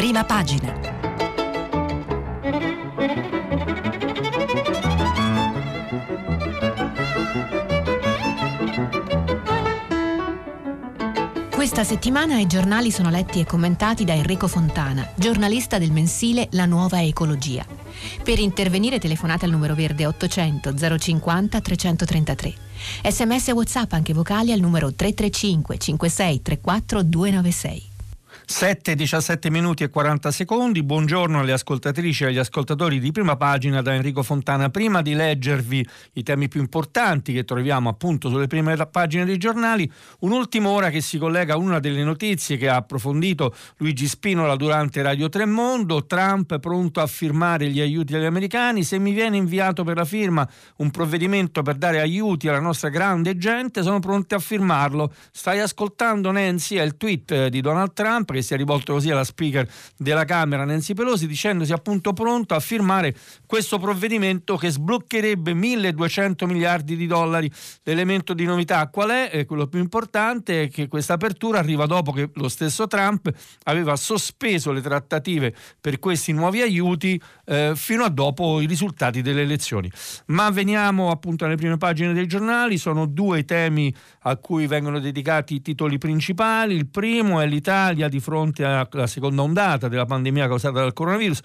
Prima pagina. Questa settimana i giornali sono letti e commentati da Enrico Fontana, giornalista del mensile La Nuova Ecologia. Per intervenire telefonate al numero verde 800 050 333. Sms e WhatsApp anche vocali al numero 335 56 34 296. 7, 17 minuti e 40 secondi. Buongiorno alle ascoltatrici e agli ascoltatori di prima pagina da Enrico Fontana. Prima di leggervi i temi più importanti che troviamo appunto sulle prime pagine dei giornali, un'ultima ora che si collega a una delle notizie che ha approfondito Luigi Spinola durante Radio Tremondo. Trump pronto a firmare gli aiuti agli americani. Se mi viene inviato per la firma un provvedimento per dare aiuti alla nostra grande gente, sono pronti a firmarlo. Stai ascoltando Nancy? È il tweet di Donald Trump che si è rivolto così alla speaker della Camera Nancy Pelosi dicendosi appunto pronto a firmare questo provvedimento che sbloccherebbe 1200 miliardi di dollari. L'elemento di novità qual è? E quello più importante è che questa apertura arriva dopo che lo stesso Trump aveva sospeso le trattative per questi nuovi aiuti eh, fino a dopo i risultati delle elezioni. Ma veniamo appunto alle prime pagine dei giornali, sono due i temi a cui vengono dedicati i titoli principali. Il primo è l'Italia di fronte alla seconda ondata della pandemia causata dal coronavirus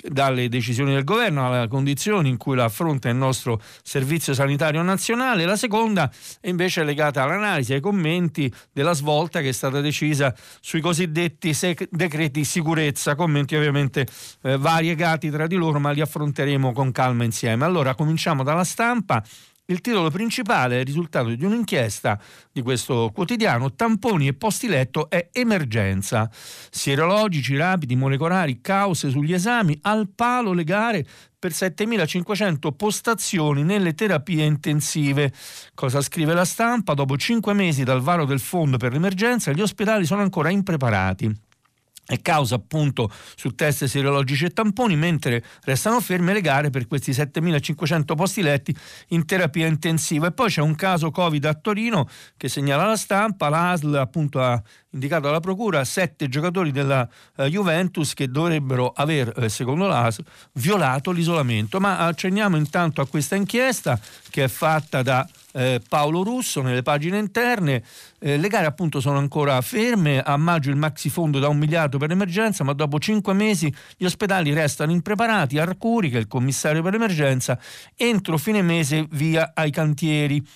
dalle decisioni del governo alle condizioni in cui la affronta il nostro servizio sanitario nazionale. La seconda è invece legata all'analisi, ai commenti della svolta che è stata decisa sui cosiddetti sec- decreti sicurezza, commenti ovviamente eh, variegati tra di loro, ma li affronteremo con calma insieme. Allora cominciamo dalla stampa. Il titolo principale è il risultato di un'inchiesta di questo quotidiano, tamponi e posti letto è emergenza. Sierologici, rapidi, molecolari, cause sugli esami, al palo le gare per 7.500 postazioni nelle terapie intensive. Cosa scrive la stampa? Dopo cinque mesi dal varo del fondo per l'emergenza, gli ospedali sono ancora impreparati è causa appunto su test serologici e tamponi, mentre restano ferme le gare per questi 7.500 posti letti in terapia intensiva. E poi c'è un caso Covid a Torino che segnala la stampa, l'ASL appunto ha indicato alla procura sette giocatori della eh, Juventus che dovrebbero aver, eh, secondo l'ASL, violato l'isolamento. Ma accenniamo intanto a questa inchiesta che è fatta da eh, Paolo Russo nelle pagine interne. Eh, le gare appunto sono ancora ferme, a maggio il maxi fondo da un miliardo per l'emergenza, ma dopo cinque mesi gli ospedali restano impreparati. Arcuri, che è il commissario per l'emergenza, entro fine mese via ai cantieri.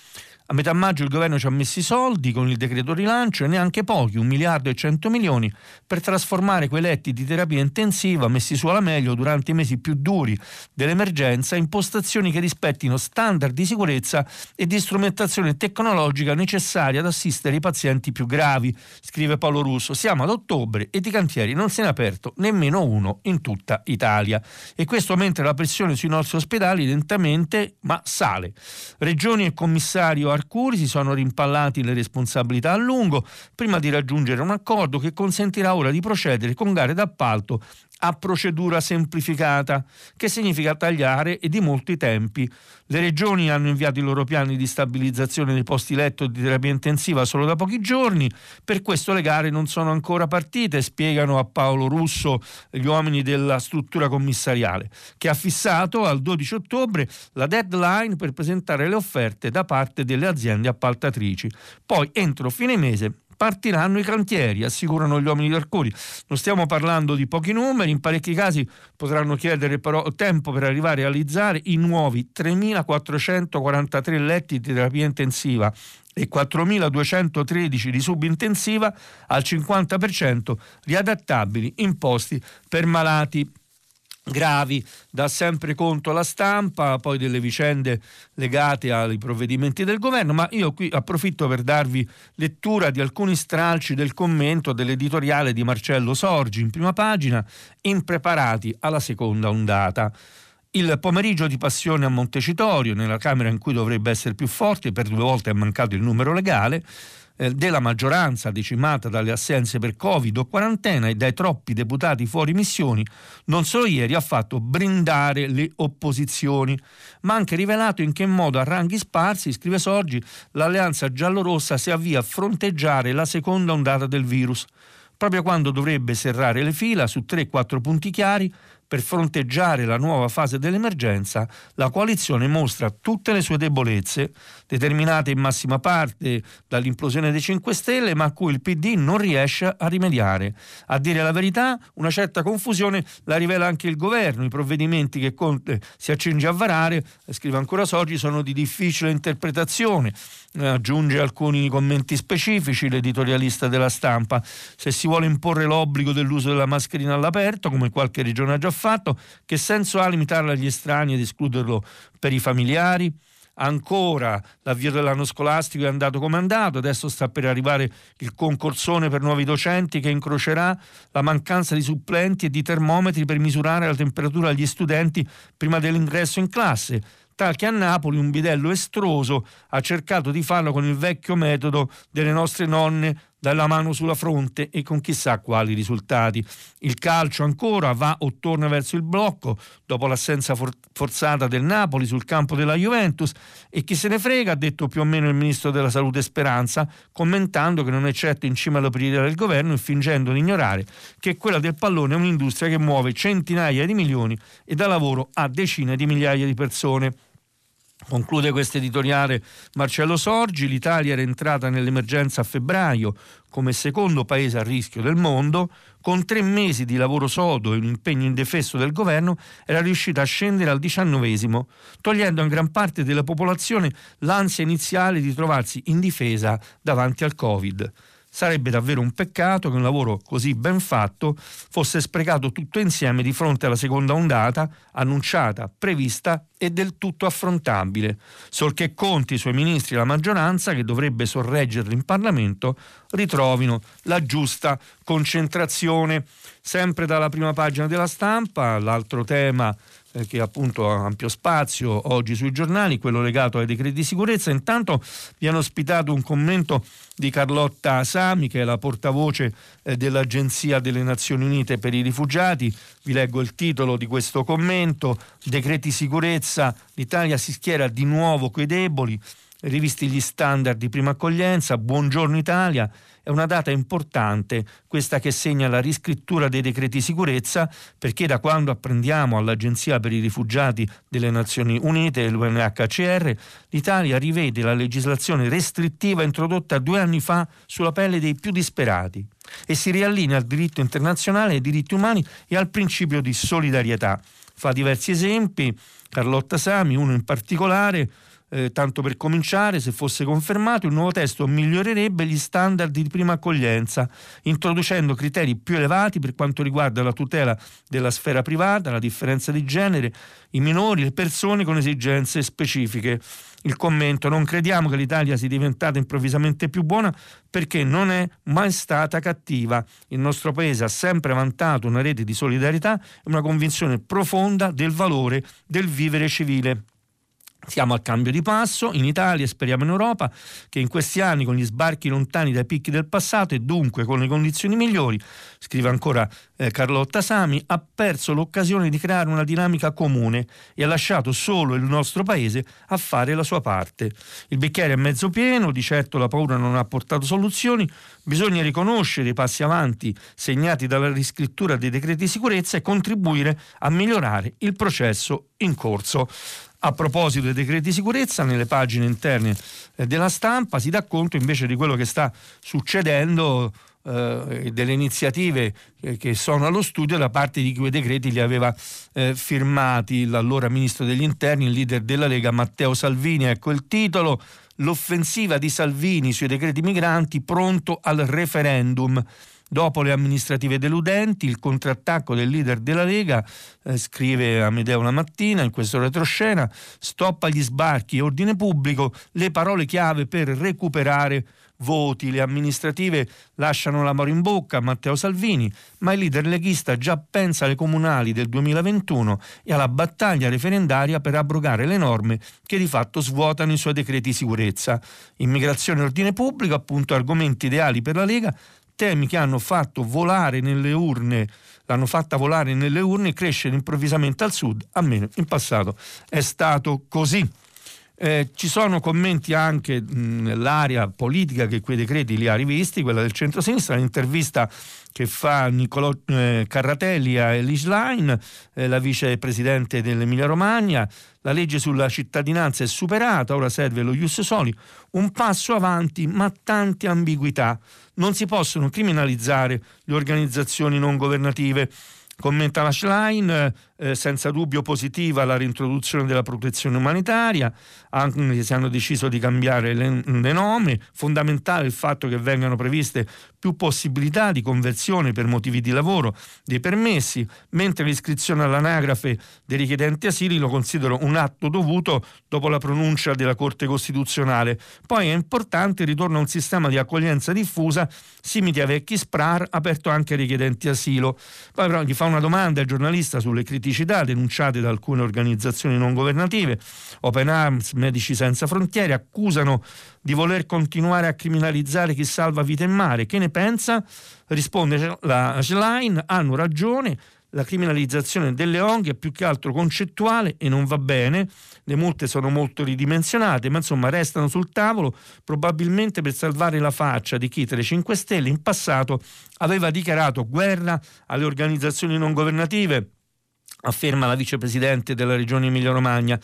A metà maggio il governo ci ha messo i soldi con il decreto rilancio e neanche pochi, un miliardo e cento milioni, per trasformare quei letti di terapia intensiva messi su alla meglio durante i mesi più duri dell'emergenza in postazioni che rispettino standard di sicurezza e di strumentazione tecnologica necessaria ad assistere i pazienti più gravi, scrive Paolo Russo. Siamo ad ottobre e di cantieri non se ne è aperto nemmeno uno in tutta Italia. E questo mentre la pressione sui nostri ospedali lentamente ma sale. Regioni e commissario Arcuri si sono rimpallati le responsabilità a lungo prima di raggiungere un accordo che consentirà ora di procedere con gare d'appalto a procedura semplificata, che significa tagliare e di molti tempi. Le regioni hanno inviato i loro piani di stabilizzazione dei posti letto di terapia intensiva solo da pochi giorni, per questo le gare non sono ancora partite, spiegano a Paolo Russo gli uomini della struttura commissariale, che ha fissato al 12 ottobre la deadline per presentare le offerte da parte delle aziende appaltatrici. Poi entro fine mese partiranno i cantieri, assicurano gli uomini d'Arcuri. Non stiamo parlando di pochi numeri, in parecchi casi potranno chiedere però tempo per arrivare a realizzare i nuovi 3.443 letti di terapia intensiva e 4.213 di subintensiva al 50% riadattabili in posti per malati gravi, dà sempre conto la stampa, poi delle vicende legate ai provvedimenti del governo, ma io qui approfitto per darvi lettura di alcuni stralci del commento dell'editoriale di Marcello Sorgi in prima pagina, impreparati alla seconda ondata. Il pomeriggio di passione a Montecitorio, nella Camera in cui dovrebbe essere più forte, per due volte è mancato il numero legale, eh, della maggioranza decimata dalle assenze per Covid o quarantena e dai troppi deputati fuori missioni, non solo ieri ha fatto brindare le opposizioni, ma anche rivelato in che modo a ranghi sparsi, scrive Sorgi, l'alleanza giallorossa si avvia a fronteggiare la seconda ondata del virus. proprio quando dovrebbe serrare le fila su 3-4 punti chiari per fronteggiare la nuova fase dell'emergenza, la coalizione mostra tutte le sue debolezze, determinate in massima parte dall'implosione dei 5 Stelle, ma a cui il PD non riesce a rimediare. A dire la verità, una certa confusione la rivela anche il governo. I provvedimenti che Conte si accinge a varare, scrive ancora Soggi, sono di difficile interpretazione aggiunge alcuni commenti specifici l'editorialista della stampa. Se si vuole imporre l'obbligo dell'uso della mascherina all'aperto, come qualche regione ha già fatto, che senso ha limitarla agli estranei ed escluderlo per i familiari? Ancora l'avvio dell'anno scolastico è andato come andato, adesso sta per arrivare il concorsone per nuovi docenti che incrocerà la mancanza di supplenti e di termometri per misurare la temperatura agli studenti prima dell'ingresso in classe tal che a Napoli un bidello estroso ha cercato di farlo con il vecchio metodo delle nostre nonne dalla mano sulla fronte e con chissà quali risultati. Il calcio ancora va o torna verso il blocco dopo l'assenza for- forzata del Napoli sul campo della Juventus e chi se ne frega, ha detto più o meno il ministro della Salute Speranza, commentando che non è certo in cima alla priorità del governo e fingendo di ignorare che quella del pallone è un'industria che muove centinaia di milioni e dà lavoro a decine di migliaia di persone. Conclude questo editoriale Marcello Sorgi, l'Italia era entrata nell'emergenza a febbraio come secondo paese a rischio del mondo, con tre mesi di lavoro sodo e un impegno indefesso del governo era riuscita a scendere al diciannovesimo, togliendo a gran parte della popolazione l'ansia iniziale di trovarsi indifesa davanti al Covid. Sarebbe davvero un peccato che un lavoro così ben fatto fosse sprecato tutto insieme di fronte alla seconda ondata, annunciata, prevista e del tutto affrontabile, sol che Conti, i suoi ministri e la maggioranza, che dovrebbe sorreggerli in Parlamento, ritrovino la giusta concentrazione. Sempre dalla prima pagina della stampa, l'altro tema eh, che appunto ha ampio spazio oggi sui giornali, quello legato ai decreti di sicurezza. Intanto vi hanno ospitato un commento di Carlotta Asami, che è la portavoce eh, dell'Agenzia delle Nazioni Unite per i rifugiati. Vi leggo il titolo di questo commento. Decreti sicurezza, l'Italia si schiera di nuovo coi deboli, rivisti gli standard di prima accoglienza, buongiorno Italia è una data importante, questa che segna la riscrittura dei decreti sicurezza, perché da quando apprendiamo all'Agenzia per i rifugiati delle Nazioni Unite, l'UNHCR, l'Italia rivede la legislazione restrittiva introdotta due anni fa sulla pelle dei più disperati e si riallinea al diritto internazionale, ai diritti umani e al principio di solidarietà. Fa diversi esempi, Carlotta Sami, uno in particolare, eh, tanto per cominciare, se fosse confermato, il nuovo testo migliorerebbe gli standard di prima accoglienza, introducendo criteri più elevati per quanto riguarda la tutela della sfera privata, la differenza di genere, i minori, le persone con esigenze specifiche. Il commento, non crediamo che l'Italia sia diventata improvvisamente più buona perché non è mai stata cattiva. Il nostro Paese ha sempre vantato una rete di solidarietà e una convinzione profonda del valore del vivere civile. Siamo al cambio di passo in Italia e speriamo in Europa che in questi anni con gli sbarchi lontani dai picchi del passato e dunque con le condizioni migliori, scrive ancora eh, Carlotta Sami, ha perso l'occasione di creare una dinamica comune e ha lasciato solo il nostro paese a fare la sua parte. Il bicchiere è mezzo pieno, di certo la paura non ha portato soluzioni, bisogna riconoscere i passi avanti segnati dalla riscrittura dei decreti di sicurezza e contribuire a migliorare il processo in corso. A proposito dei decreti di sicurezza, nelle pagine interne eh, della stampa si dà conto invece di quello che sta succedendo eh, delle iniziative che sono allo studio da parte di quei decreti li aveva eh, firmati l'allora ministro degli interni, il leader della Lega Matteo Salvini. Ecco il titolo, l'offensiva di Salvini sui decreti migranti pronto al referendum. Dopo le amministrative deludenti, il contrattacco del leader della Lega, eh, scrive Amedeo la mattina in questo retroscena, stop agli sbarchi ordine pubblico, le parole chiave per recuperare voti. Le amministrative lasciano l'amore in bocca a Matteo Salvini, ma il leader leghista già pensa alle comunali del 2021 e alla battaglia referendaria per abrogare le norme che di fatto svuotano i suoi decreti di sicurezza. Immigrazione e ordine pubblico, appunto argomenti ideali per la Lega, temi che hanno fatto volare nelle urne, l'hanno fatta volare nelle urne e crescere improvvisamente al sud, almeno in passato è stato così. Eh, ci sono commenti anche nell'area politica che quei decreti li ha rivisti, quella del centro-sinistra, l'intervista che fa Niccolò eh, Carratelli a Elis Line, eh, la vicepresidente dell'Emilia Romagna. La legge sulla cittadinanza è superata, ora serve lo Ius Soli. Un passo avanti, ma tante ambiguità. Non si possono criminalizzare le organizzazioni non governative. Commenta la Schlein, eh, senza dubbio positiva la reintroduzione della protezione umanitaria, anche se hanno deciso di cambiare le, le nome, fondamentale il fatto che vengano previste più possibilità di conversione per motivi di lavoro dei permessi, mentre l'iscrizione all'anagrafe dei richiedenti asili lo considero un atto dovuto dopo la pronuncia della Corte Costituzionale. Poi è importante il ritorno a un sistema di accoglienza diffusa simili a vecchi SPRAR aperto anche ai richiedenti asilo. Poi però gli fa una domanda il giornalista sulle criticità denunciate da alcune organizzazioni non governative. Open Arms, Medici Senza Frontiere accusano di voler continuare a criminalizzare chi salva vite in mare. Che ne pensa? Risponde la Schlein, hanno ragione, la criminalizzazione delle ONG è più che altro concettuale e non va bene, le multe sono molto ridimensionate, ma insomma restano sul tavolo probabilmente per salvare la faccia di chi tra i 5 Stelle in passato aveva dichiarato guerra alle organizzazioni non governative afferma la vicepresidente della regione Emilia-Romagna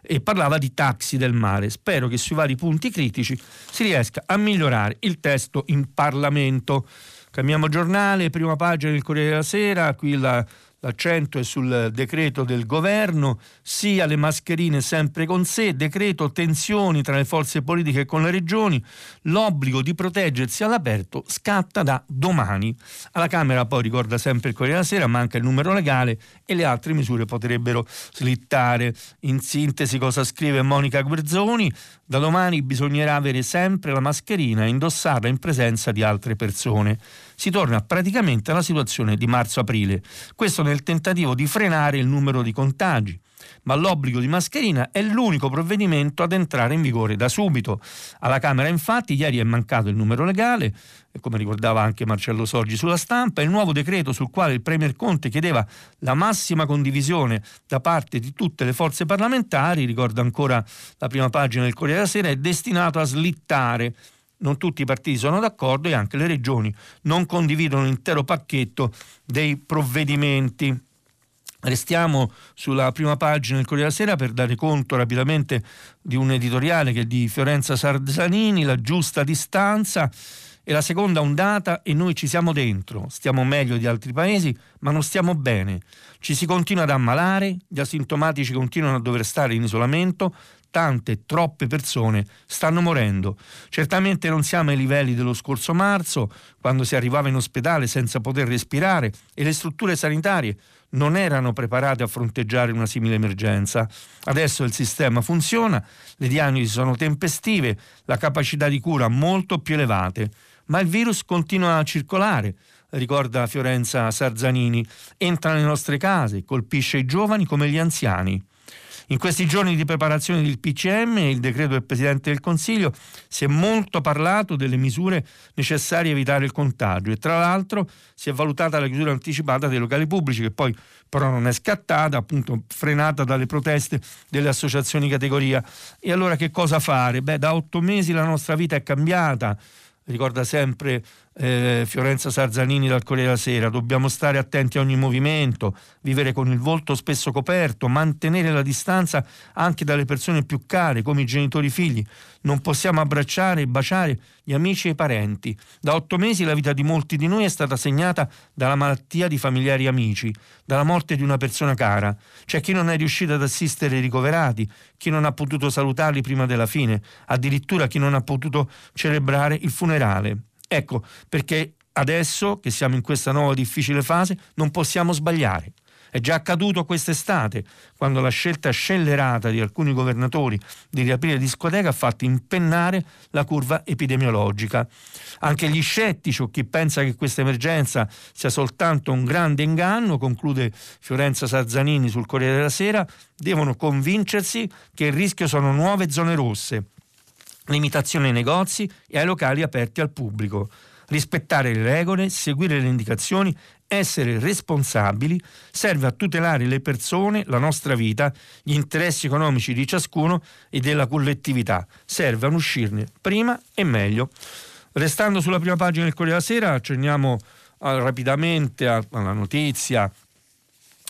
e parlava di taxi del mare. Spero che sui vari punti critici si riesca a migliorare il testo in Parlamento. Cambiamo giornale, prima pagina del Corriere della Sera, qui la l'accento è sul decreto del governo, sia le mascherine sempre con sé, decreto tensioni tra le forze politiche e con le regioni, l'obbligo di proteggersi all'aperto scatta da domani. Alla Camera poi ricorda sempre il Corriere della Sera, manca il numero legale e le altre misure potrebbero slittare. In sintesi cosa scrive Monica Guerzoni? Da domani bisognerà avere sempre la mascherina e indossarla in presenza di altre persone si torna praticamente alla situazione di marzo-aprile. Questo nel tentativo di frenare il numero di contagi. Ma l'obbligo di mascherina è l'unico provvedimento ad entrare in vigore da subito. Alla Camera infatti ieri è mancato il numero legale, come ricordava anche Marcello Sorgi sulla stampa, il nuovo decreto sul quale il Premier Conte chiedeva la massima condivisione da parte di tutte le forze parlamentari, ricorda ancora la prima pagina del Corriere della Sera, è destinato a slittare non tutti i partiti sono d'accordo e anche le regioni non condividono l'intero pacchetto dei provvedimenti. Restiamo sulla prima pagina del Corriere della Sera per dare conto rapidamente di un editoriale che è di Fiorenza Sarzanini, La giusta distanza. È la seconda ondata e noi ci siamo dentro. Stiamo meglio di altri paesi, ma non stiamo bene. Ci si continua ad ammalare, gli asintomatici continuano a dover stare in isolamento, tante, troppe persone stanno morendo. Certamente non siamo ai livelli dello scorso marzo, quando si arrivava in ospedale senza poter respirare e le strutture sanitarie non erano preparate a fronteggiare una simile emergenza. Adesso il sistema funziona, le diagnosi sono tempestive, la capacità di cura molto più elevate, ma il virus continua a circolare ricorda Fiorenza Sarzanini, entra nelle nostre case, colpisce i giovani come gli anziani. In questi giorni di preparazione del PCM e il decreto del Presidente del Consiglio si è molto parlato delle misure necessarie a evitare il contagio e tra l'altro si è valutata la chiusura anticipata dei locali pubblici che poi però non è scattata, appunto frenata dalle proteste delle associazioni categoria. E allora che cosa fare? Beh, da otto mesi la nostra vita è cambiata ricorda sempre eh, Fiorenza Sarzanini dal Corriere della Sera, dobbiamo stare attenti a ogni movimento, vivere con il volto spesso coperto, mantenere la distanza anche dalle persone più care, come i genitori figli. Non possiamo abbracciare e baciare gli amici e i parenti. Da otto mesi la vita di molti di noi è stata segnata dalla malattia di familiari e amici, dalla morte di una persona cara. C'è chi non è riuscito ad assistere i ricoverati, chi non ha potuto salutarli prima della fine, addirittura chi non ha potuto celebrare il funerale. Ecco, perché adesso che siamo in questa nuova difficile fase non possiamo sbagliare. È già accaduto quest'estate, quando la scelta scellerata di alcuni governatori di riaprire discoteca ha fatto impennare la curva epidemiologica. Anche gli scettici o chi pensa che questa emergenza sia soltanto un grande inganno, conclude Fiorenza Sarzanini sul Corriere della Sera, devono convincersi che il rischio sono nuove zone rosse, limitazione ai negozi e ai locali aperti al pubblico rispettare le regole, seguire le indicazioni Essere responsabili serve a tutelare le persone, la nostra vita, gli interessi economici di ciascuno e della collettività. Serve a uscirne prima e meglio. Restando sulla prima pagina del Corriere della Sera, accenniamo uh, rapidamente alla notizia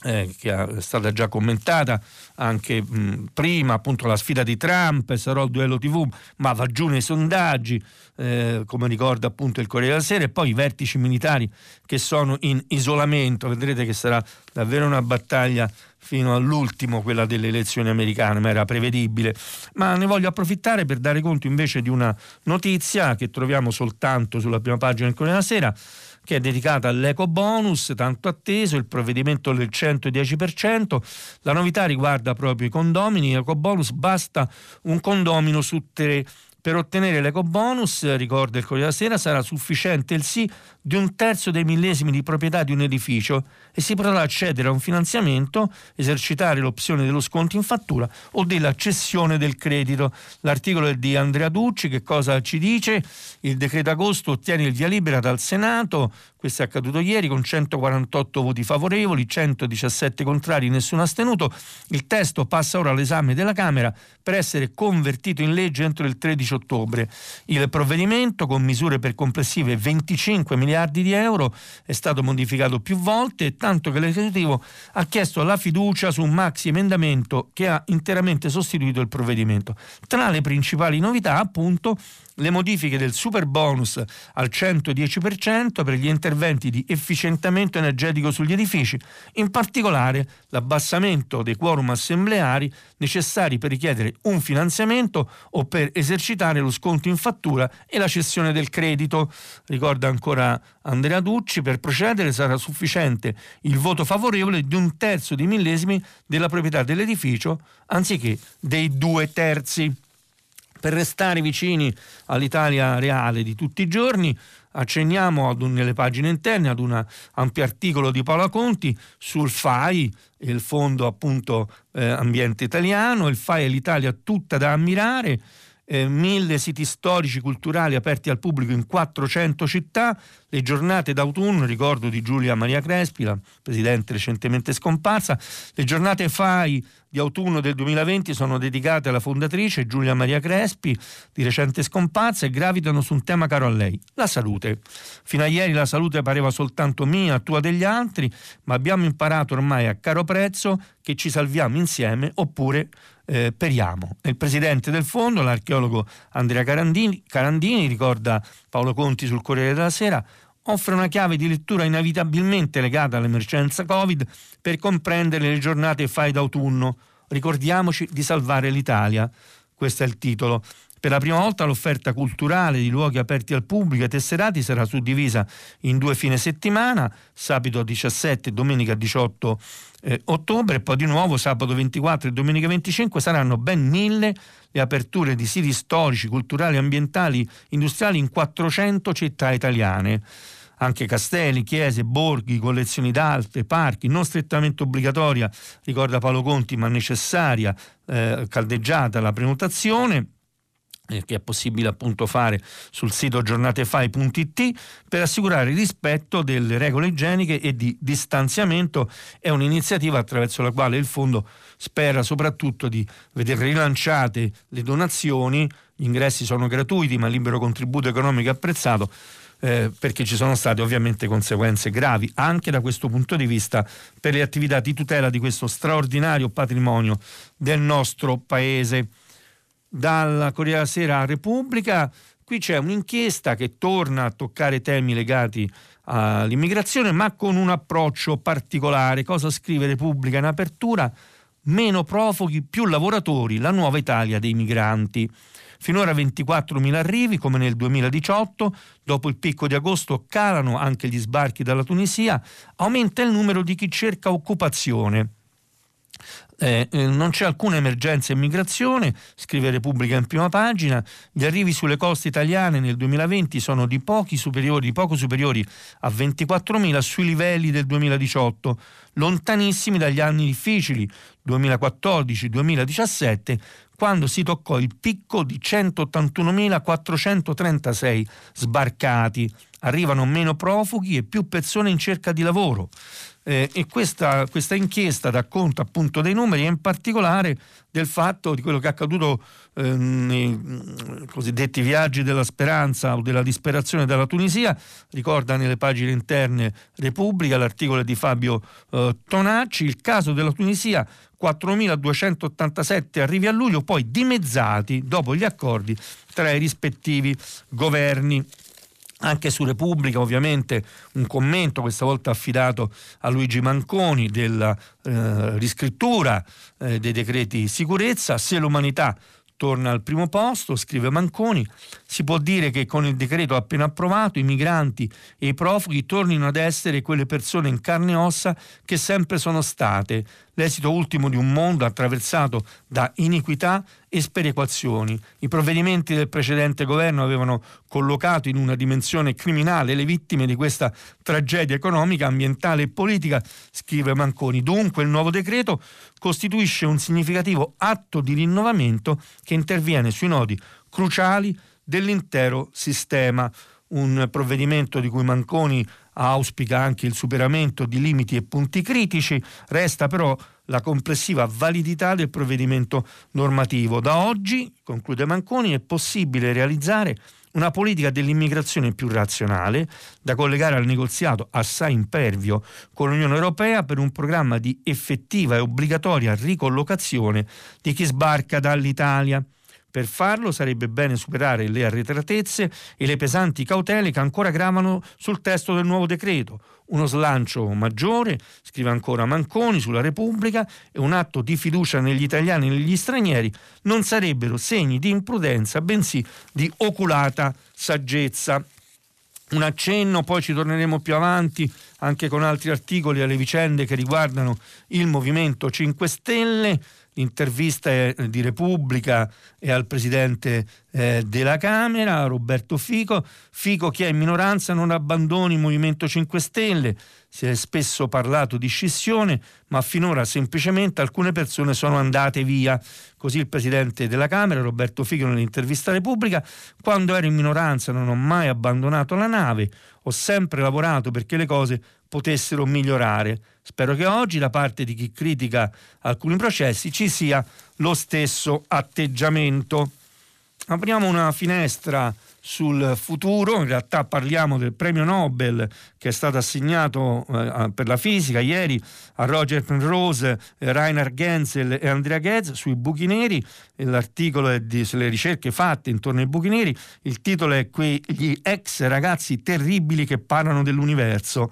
eh, che è stata già commentata anche mh, prima, appunto la sfida di Trump, sarò il duello TV, ma va giù nei sondaggi, eh, come ricorda appunto il Corriere della Sera, e poi i vertici militari che sono in isolamento, vedrete che sarà davvero una battaglia fino all'ultimo, quella delle elezioni americane, ma era prevedibile. Ma ne voglio approfittare per dare conto invece di una notizia che troviamo soltanto sulla prima pagina del Corriere della Sera, che è dedicata all'eco bonus tanto atteso, il provvedimento del 110%. La novità riguarda proprio i condomini, eco bonus basta un condomino su tre per ottenere l'eco bonus, ricorda il Corriere della Sera, sarà sufficiente il sì di un terzo dei millesimi di proprietà di un edificio e si potrà accedere a un finanziamento, esercitare l'opzione dello sconto in fattura o della cessione del credito. L'articolo è di Andrea Ducci, che cosa ci dice? Il decreto agosto ottiene il via libera dal Senato, questo è accaduto ieri con 148 voti favorevoli, 117 contrari, nessuno astenuto. Il testo passa ora all'esame della Camera per essere convertito in legge entro il 13 ottobre. Il provvedimento, con misure per complessive 25 miliardi miliardi di euro, è stato modificato più volte, tanto che l'esecutivo ha chiesto la fiducia su un maxi emendamento che ha interamente sostituito il provvedimento. Tra le principali novità, appunto, le modifiche del super bonus al 110% per gli interventi di efficientamento energetico sugli edifici, in particolare l'abbassamento dei quorum assembleari necessari per richiedere un finanziamento o per esercitare lo sconto in fattura e la cessione del credito. Ricorda ancora Andrea Ducci, per procedere sarà sufficiente il voto favorevole di un terzo di millesimi della proprietà dell'edificio anziché dei due terzi per restare vicini all'Italia reale di tutti i giorni, accenniamo un, nelle pagine interne ad un ampio articolo di Paola Conti sul FAI, il Fondo appunto eh, Ambiente Italiano, il FAI è l'Italia tutta da ammirare eh, mille siti storici culturali aperti al pubblico in 400 città, le giornate d'autunno, ricordo di Giulia Maria Crespi, la presidente recentemente scomparsa, le giornate FAI di autunno del 2020 sono dedicate alla fondatrice Giulia Maria Crespi, di recente scomparsa, e gravitano su un tema caro a lei, la salute. Fino a ieri la salute pareva soltanto mia, tua degli altri, ma abbiamo imparato ormai a caro prezzo che ci salviamo insieme oppure eh, periamo. Il presidente del fondo, l'archeologo Andrea Carandini, Carandini, ricorda Paolo Conti sul Corriere della Sera, offre una chiave di lettura inevitabilmente legata all'emergenza Covid per comprendere le giornate fai d'autunno. Ricordiamoci di salvare l'Italia. Questo è il titolo. Per la prima volta l'offerta culturale di luoghi aperti al pubblico e tesserati sarà suddivisa in due fine settimana, sabato 17 e domenica 18 eh, ottobre, e poi di nuovo sabato 24 e domenica 25 saranno ben mille le aperture di siti storici, culturali, ambientali, industriali in 400 città italiane. Anche castelli, chiese, borghi, collezioni d'arte, parchi, non strettamente obbligatoria, ricorda Paolo Conti, ma necessaria, eh, caldeggiata la prenotazione che è possibile appunto fare sul sito giornatefai.it per assicurare il rispetto delle regole igieniche e di distanziamento. È un'iniziativa attraverso la quale il fondo spera soprattutto di vedere rilanciate le donazioni. Gli ingressi sono gratuiti ma libero contributo economico apprezzato eh, perché ci sono state ovviamente conseguenze gravi anche da questo punto di vista per le attività di tutela di questo straordinario patrimonio del nostro paese dalla Corriere della Sera a Repubblica. Qui c'è un'inchiesta che torna a toccare temi legati all'immigrazione, ma con un approccio particolare. Cosa scrive Repubblica in apertura? Meno profughi, più lavoratori, la nuova Italia dei migranti. Finora 24.000 arrivi come nel 2018, dopo il picco di agosto calano anche gli sbarchi dalla Tunisia, aumenta il numero di chi cerca occupazione. Eh, eh, non c'è alcuna emergenza immigrazione, scrive Repubblica in prima pagina, gli arrivi sulle coste italiane nel 2020 sono di, superiori, di poco superiori a 24.000 sui livelli del 2018, lontanissimi dagli anni difficili 2014-2017, quando si toccò il picco di 181.436 sbarcati arrivano meno profughi e più persone in cerca di lavoro. Eh, e questa, questa, inchiesta dà conto appunto dei numeri e in particolare del fatto di quello che è accaduto eh, nei mm, cosiddetti viaggi della speranza o della disperazione dalla Tunisia, ricorda nelle pagine interne Repubblica l'articolo di Fabio eh, Tonacci, il caso della Tunisia 4.287 arrivi a luglio, poi dimezzati dopo gli accordi tra i rispettivi governi anche su Repubblica ovviamente un commento questa volta affidato a Luigi Manconi della eh, riscrittura eh, dei decreti sicurezza, se l'umanità torna al primo posto, scrive Manconi, si può dire che con il decreto appena approvato i migranti e i profughi tornino ad essere quelle persone in carne e ossa che sempre sono state, l'esito ultimo di un mondo attraversato da iniquità e sperequazioni. I provvedimenti del precedente governo avevano collocato in una dimensione criminale le vittime di questa tragedia economica, ambientale e politica, scrive Manconi. Dunque il nuovo decreto costituisce un significativo atto di rinnovamento che interviene sui nodi cruciali dell'intero sistema. Un provvedimento di cui Manconi auspica anche il superamento di limiti e punti critici, resta però la complessiva validità del provvedimento normativo. Da oggi, conclude Manconi, è possibile realizzare una politica dell'immigrazione più razionale da collegare al negoziato assai impervio con l'Unione Europea per un programma di effettiva e obbligatoria ricollocazione di chi sbarca dall'Italia. Per farlo sarebbe bene superare le arretratezze e le pesanti cautele che ancora gravano sul testo del nuovo decreto. Uno slancio maggiore, scrive ancora Manconi sulla Repubblica, e un atto di fiducia negli italiani e negli stranieri non sarebbero segni di imprudenza, bensì di oculata saggezza. Un accenno, poi ci torneremo più avanti anche con altri articoli alle vicende che riguardano il Movimento 5 Stelle intervista eh, di Repubblica e al presidente eh, della Camera, Roberto Fico. Fico, chi è in minoranza, non abbandoni il Movimento 5 Stelle. Si è spesso parlato di scissione, ma finora semplicemente alcune persone sono andate via. Così il presidente della Camera, Roberto Fico, nell'intervista Repubblica, quando ero in minoranza non ho mai abbandonato la nave, ho sempre lavorato perché le cose potessero migliorare. Spero che oggi da parte di chi critica alcuni processi ci sia lo stesso atteggiamento. Apriamo una finestra sul futuro, in realtà parliamo del premio Nobel che è stato assegnato eh, per la fisica ieri a Roger Penrose, eh, Rainer Genzel e Andrea Goetz sui buchi neri, l'articolo è di, sulle ricerche fatte intorno ai buchi neri, il titolo è Quegli ex ragazzi terribili che parlano dell'universo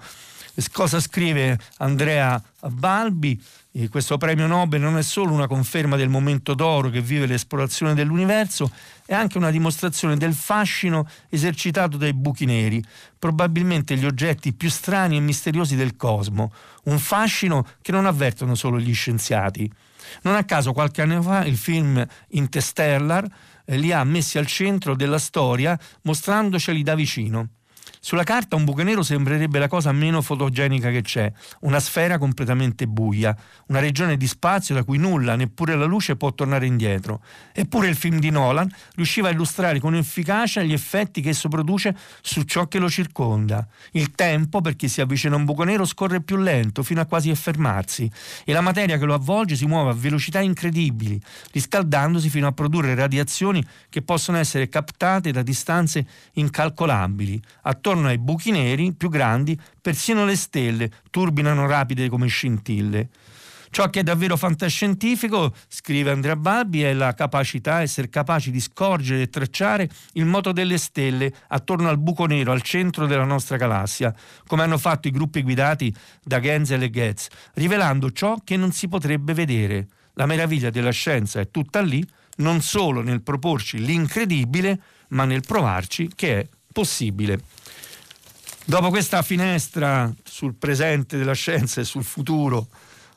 cosa scrive Andrea Balbi? E questo premio Nobel non è solo una conferma del momento d'oro che vive l'esplorazione dell'universo, è anche una dimostrazione del fascino esercitato dai buchi neri, probabilmente gli oggetti più strani e misteriosi del cosmo, un fascino che non avvertono solo gli scienziati. Non a caso qualche anno fa il film Interstellar eh, li ha messi al centro della storia mostrandoceli da vicino. Sulla carta un buco nero sembrerebbe la cosa meno fotogenica che c'è, una sfera completamente buia, una regione di spazio da cui nulla, neppure la luce, può tornare indietro. Eppure il film di Nolan riusciva a illustrare con efficacia gli effetti che esso produce su ciò che lo circonda. Il tempo, per chi si avvicina a un buco nero, scorre più lento, fino a quasi fermarsi, e la materia che lo avvolge si muove a velocità incredibili, riscaldandosi fino a produrre radiazioni che possono essere captate da distanze incalcolabili. Attorno attorno ai buchi neri più grandi persino le stelle turbinano rapide come scintille. Ciò che è davvero fantascientifico, scrive Andrea Balbi, è la capacità, essere capaci di scorgere e tracciare il moto delle stelle attorno al buco nero, al centro della nostra galassia, come hanno fatto i gruppi guidati da Genzel e Goetz, rivelando ciò che non si potrebbe vedere. La meraviglia della scienza è tutta lì, non solo nel proporci l'incredibile, ma nel provarci che è possibile. Dopo questa finestra sul presente della scienza e sul futuro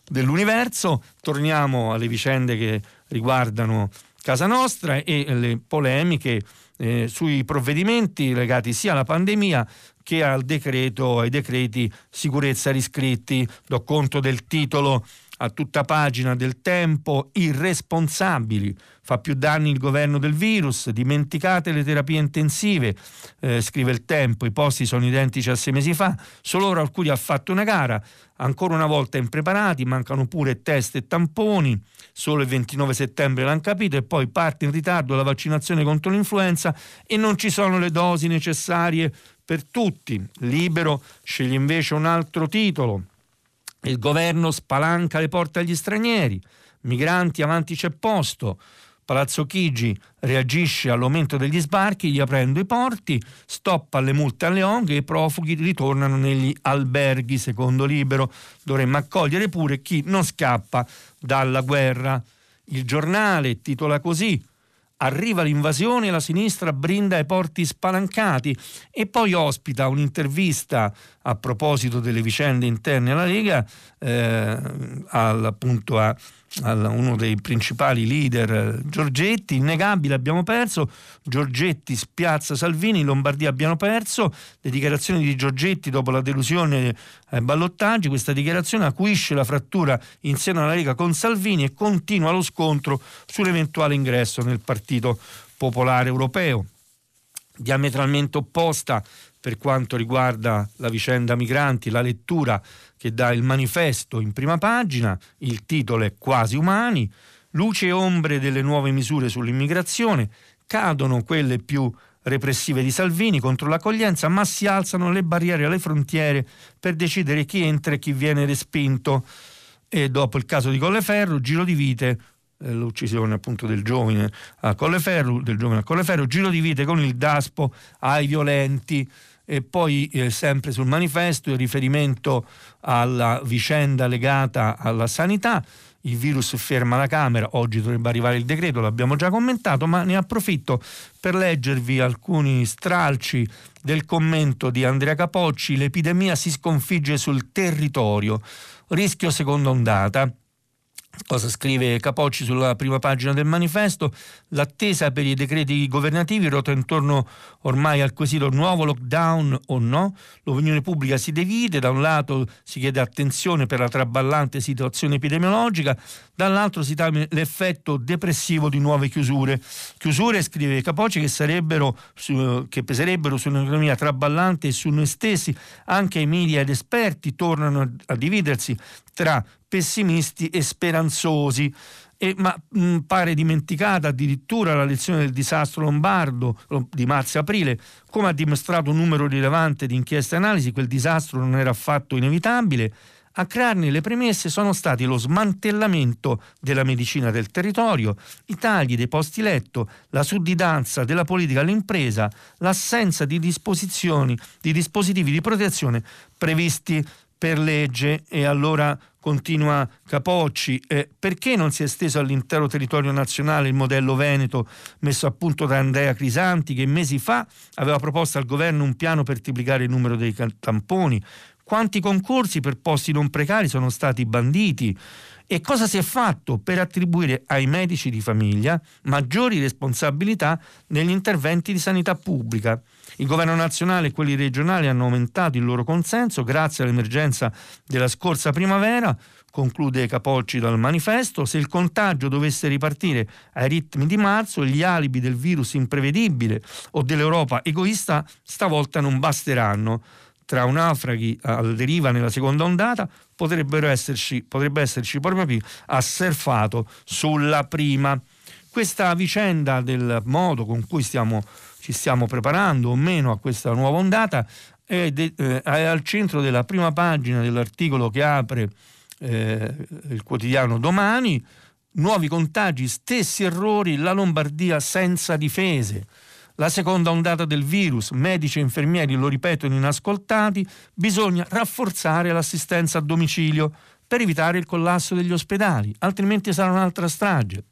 dell'universo, torniamo alle vicende che riguardano casa nostra e le polemiche eh, sui provvedimenti legati sia alla pandemia che al decreto, ai decreti sicurezza riscritti. Do conto del titolo a tutta pagina del tempo, irresponsabili, fa più danni il governo del virus, dimenticate le terapie intensive, eh, scrive il tempo, i posti sono identici a sei mesi fa, solo ora alcuni ha fatto una gara, ancora una volta impreparati, mancano pure test e tamponi, solo il 29 settembre l'hanno capito e poi parte in ritardo la vaccinazione contro l'influenza e non ci sono le dosi necessarie per tutti. Libero sceglie invece un altro titolo il governo spalanca le porte agli stranieri, migranti avanti c'è posto. Palazzo Chigi reagisce all'aumento degli sbarchi gli aprendo i porti, stoppa le multe alle ONG e i profughi ritornano negli alberghi, secondo Libero. Dovremmo accogliere pure chi non scappa dalla guerra. Il giornale titola così Arriva l'invasione la sinistra brinda ai porti spalancati e poi ospita un'intervista a proposito delle vicende interne alla Lega eh, al, appunto a uno dei principali leader Giorgetti, innegabile abbiamo perso, Giorgetti spiazza Salvini, in Lombardia abbiamo perso, le dichiarazioni di Giorgetti dopo la delusione ai ballottaggi, questa dichiarazione acuisce la frattura in seno alla Lega con Salvini e continua lo scontro sull'eventuale ingresso nel Partito Popolare Europeo. Diametralmente opposta per quanto riguarda la vicenda migranti, la lettura che dà il manifesto in prima pagina, il titolo è Quasi umani, luce e ombre delle nuove misure sull'immigrazione, cadono quelle più repressive di Salvini contro l'accoglienza, ma si alzano le barriere alle frontiere per decidere chi entra e chi viene respinto. E dopo il caso di Colleferro, giro di vite, eh, l'uccisione appunto del giovane a Colleferro, del giovane a Colleferro, giro di vite con il daspo ai violenti e poi eh, sempre sul manifesto il riferimento alla vicenda legata alla sanità. Il virus ferma la Camera, oggi dovrebbe arrivare il decreto, l'abbiamo già commentato, ma ne approfitto per leggervi alcuni stralci del commento di Andrea Capocci. L'epidemia si sconfigge sul territorio, rischio seconda ondata. Cosa scrive Capocci sulla prima pagina del manifesto? L'attesa per i decreti governativi ruota intorno ormai al quesito nuovo lockdown o no. L'opinione pubblica si divide, da un lato si chiede attenzione per la traballante situazione epidemiologica, dall'altro si teme l'effetto depressivo di nuove chiusure. Chiusure, scrive Capocci, che, sarebbero, che peserebbero sull'economia traballante e su noi stessi. Anche i media ed esperti tornano a dividersi tra pessimisti e speranzosi. E, ma mh, pare dimenticata addirittura la lezione del disastro lombardo di marzo-aprile, come ha dimostrato un numero rilevante di inchieste e analisi, quel disastro non era affatto inevitabile. A crearne le premesse sono stati lo smantellamento della medicina del territorio, i tagli dei posti letto, la sudditanza della politica all'impresa, l'assenza di disposizioni, di dispositivi di protezione previsti per legge e allora continua Capocci, eh, perché non si è esteso all'intero territorio nazionale il modello Veneto messo a punto da Andrea Crisanti che mesi fa aveva proposto al governo un piano per triplicare il numero dei tamponi? Quanti concorsi per posti non precari sono stati banditi? E cosa si è fatto per attribuire ai medici di famiglia maggiori responsabilità negli interventi di sanità pubblica? Il governo nazionale e quelli regionali hanno aumentato il loro consenso grazie all'emergenza della scorsa primavera, conclude Capocci dal manifesto, se il contagio dovesse ripartire ai ritmi di marzo, gli alibi del virus imprevedibile o dell'Europa egoista stavolta non basteranno. Tra naufraghi alla deriva nella seconda ondata potrebbero esserci, potrebbe esserci proprio qui asserfato sulla prima. Questa vicenda del modo con cui stiamo ci stiamo preparando o meno a questa nuova ondata, è, de, eh, è al centro della prima pagina dell'articolo che apre eh, il quotidiano domani. Nuovi contagi, stessi errori, la Lombardia senza difese. La seconda ondata del virus, medici e infermieri lo ripetono inascoltati, bisogna rafforzare l'assistenza a domicilio per evitare il collasso degli ospedali, altrimenti sarà un'altra strage.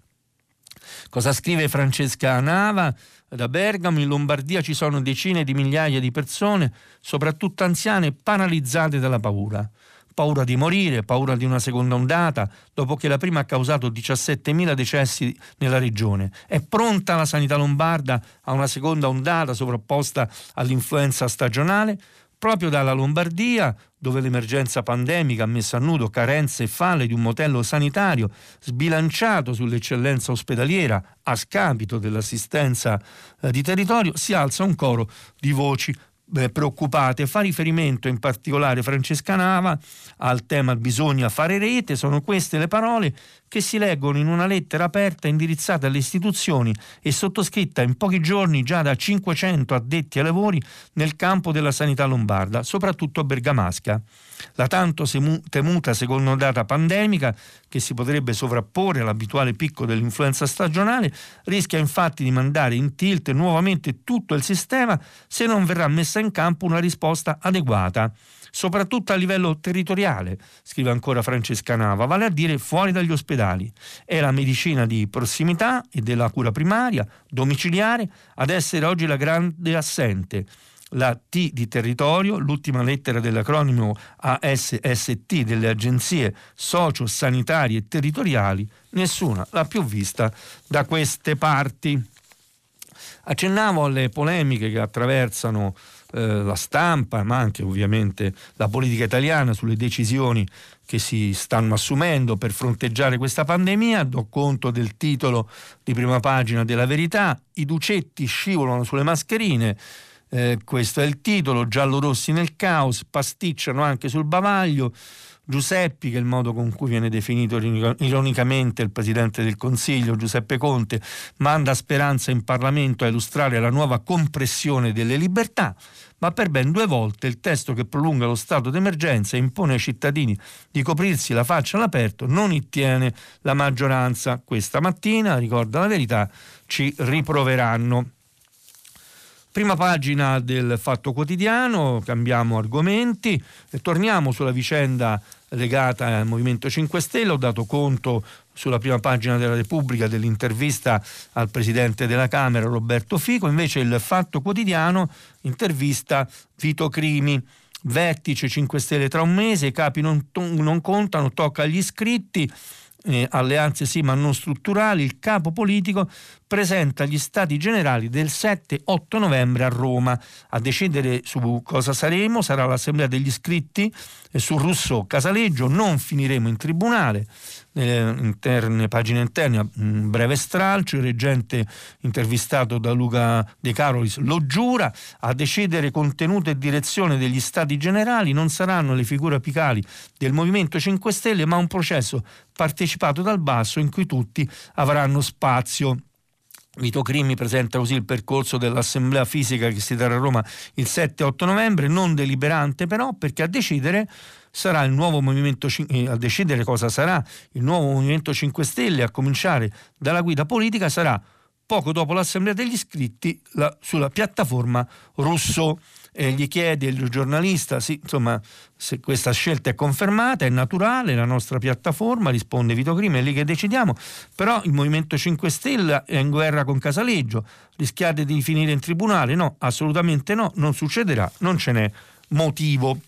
Cosa scrive Francesca Nava? Da Bergamo in Lombardia ci sono decine di migliaia di persone, soprattutto anziane, paralizzate dalla paura. Paura di morire, paura di una seconda ondata, dopo che la prima ha causato 17.000 decessi nella regione. È pronta la sanità lombarda a una seconda ondata sovrapposta all'influenza stagionale? Proprio dalla Lombardia, dove l'emergenza pandemica ha messo a nudo carenze e falle di un modello sanitario sbilanciato sull'eccellenza ospedaliera a scapito dell'assistenza eh, di territorio, si alza un coro di voci eh, preoccupate. Fa riferimento in particolare Francesca Nava al tema bisogna fare rete, sono queste le parole che si leggono in una lettera aperta indirizzata alle istituzioni e sottoscritta in pochi giorni già da 500 addetti ai lavori nel campo della sanità lombarda, soprattutto bergamasca. La tanto temuta seconda ondata pandemica, che si potrebbe sovrapporre all'abituale picco dell'influenza stagionale, rischia infatti di mandare in tilt nuovamente tutto il sistema se non verrà messa in campo una risposta adeguata soprattutto a livello territoriale, scrive ancora Francesca Nava, vale a dire fuori dagli ospedali. È la medicina di prossimità e della cura primaria, domiciliare, ad essere oggi la grande assente la T di territorio, l'ultima lettera dell'acronimo ASST delle agenzie socio-sanitarie e territoriali, nessuna l'ha più vista da queste parti. Accennavo alle polemiche che attraversano eh, la stampa, ma anche ovviamente la politica italiana sulle decisioni che si stanno assumendo per fronteggiare questa pandemia. Do conto del titolo di prima pagina della verità, i ducetti scivolano sulle mascherine eh, questo è il titolo, giallorossi nel caos, pasticciano anche sul bavaglio. Giuseppi, che è il modo con cui viene definito ironicamente il Presidente del Consiglio, Giuseppe Conte, manda Speranza in Parlamento a illustrare la nuova compressione delle libertà, ma per ben due volte il testo che prolunga lo stato d'emergenza e impone ai cittadini di coprirsi la faccia all'aperto non ottiene la maggioranza. Questa mattina, ricorda la verità, ci riproveranno. Prima pagina del Fatto Quotidiano, cambiamo argomenti e torniamo sulla vicenda legata al Movimento 5 Stelle. Ho dato conto sulla prima pagina della Repubblica dell'intervista al Presidente della Camera Roberto Fico, invece il Fatto Quotidiano intervista Vito Crimi. Vertice 5 Stelle tra un mese, i capi non, non contano, tocca agli iscritti eh, alleanze sì ma non strutturali, il capo politico presenta gli stati generali del 7-8 novembre a Roma. A decidere su cosa saremo sarà l'assemblea degli iscritti e su Rousseau Casaleggio non finiremo in tribunale nelle interne, pagine interne, un breve stralcio, il reggente intervistato da Luca De Carolis lo giura, a decidere contenuto e direzione degli stati generali non saranno le figure apicali del Movimento 5 Stelle, ma un processo partecipato dal basso in cui tutti avranno spazio. Vito Crimi presenta così il percorso dell'assemblea fisica che si terrà a Roma il 7-8 novembre, non deliberante però perché a decidere sarà il nuovo Movimento eh, a decidere cosa sarà il nuovo Movimento 5 Stelle a cominciare dalla guida politica sarà poco dopo l'assemblea degli iscritti la, sulla piattaforma Russo eh, gli chiede il giornalista sì, insomma, se questa scelta è confermata, è naturale, la nostra piattaforma, risponde Vito Crimi, è lì che decidiamo, però il Movimento 5 Stelle è in guerra con Casaleggio, rischiate di finire in tribunale? No, assolutamente no, non succederà, non ce n'è motivo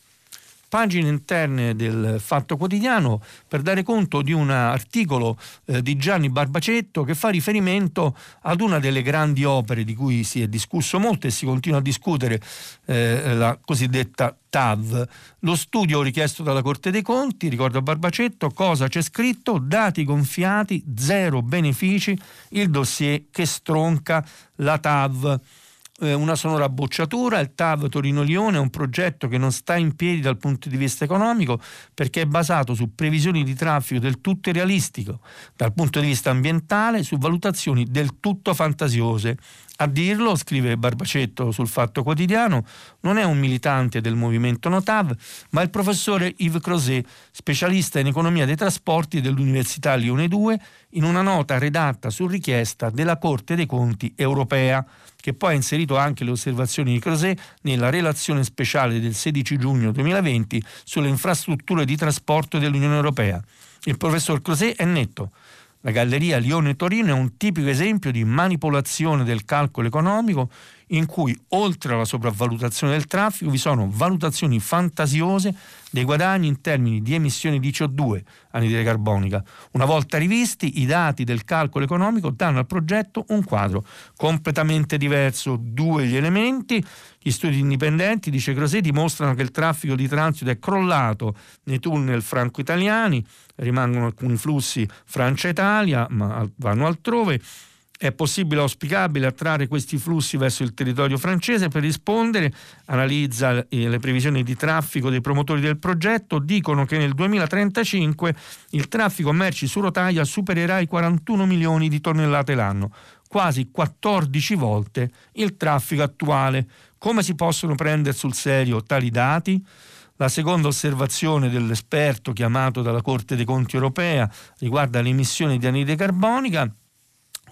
pagine interne del Fatto Quotidiano per dare conto di un articolo eh, di Gianni Barbacetto che fa riferimento ad una delle grandi opere di cui si è discusso molto e si continua a discutere, eh, la cosiddetta TAV. Lo studio richiesto dalla Corte dei Conti, ricordo a Barbacetto, cosa c'è scritto? Dati gonfiati, zero benefici, il dossier che stronca la TAV eh, una sonora bocciatura, il TAV Torino-Lione è un progetto che non sta in piedi dal punto di vista economico perché è basato su previsioni di traffico del tutto irrealistico, dal punto di vista ambientale su valutazioni del tutto fantasiose. A dirlo, scrive Barbacetto sul Fatto Quotidiano, non è un militante del movimento Notav, ma il professore Yves Crozet, specialista in economia dei trasporti dell'Università Lione 2, in una nota redatta su richiesta della Corte dei Conti europea che poi ha inserito anche le osservazioni di Crozet nella relazione speciale del 16 giugno 2020 sulle infrastrutture di trasporto dell'Unione Europea. Il professor Crozet è netto. La galleria Lione-Torino è un tipico esempio di manipolazione del calcolo economico in cui oltre alla sopravvalutazione del traffico vi sono valutazioni fantasiose dei guadagni in termini di emissioni di CO2, anidride carbonica. Una volta rivisti, i dati del calcolo economico danno al progetto un quadro completamente diverso. Due gli elementi, gli studi indipendenti, dice Crosè, dimostrano che il traffico di transito è crollato nei tunnel franco-italiani, rimangono alcuni flussi Francia-Italia, ma vanno altrove. È possibile, auspicabile attrarre questi flussi verso il territorio francese per rispondere, analizza le previsioni di traffico dei promotori del progetto, dicono che nel 2035 il traffico merci su rotaia supererà i 41 milioni di tonnellate l'anno, quasi 14 volte il traffico attuale. Come si possono prendere sul serio tali dati? La seconda osservazione dell'esperto chiamato dalla Corte dei Conti europea riguarda le emissioni di anidride carbonica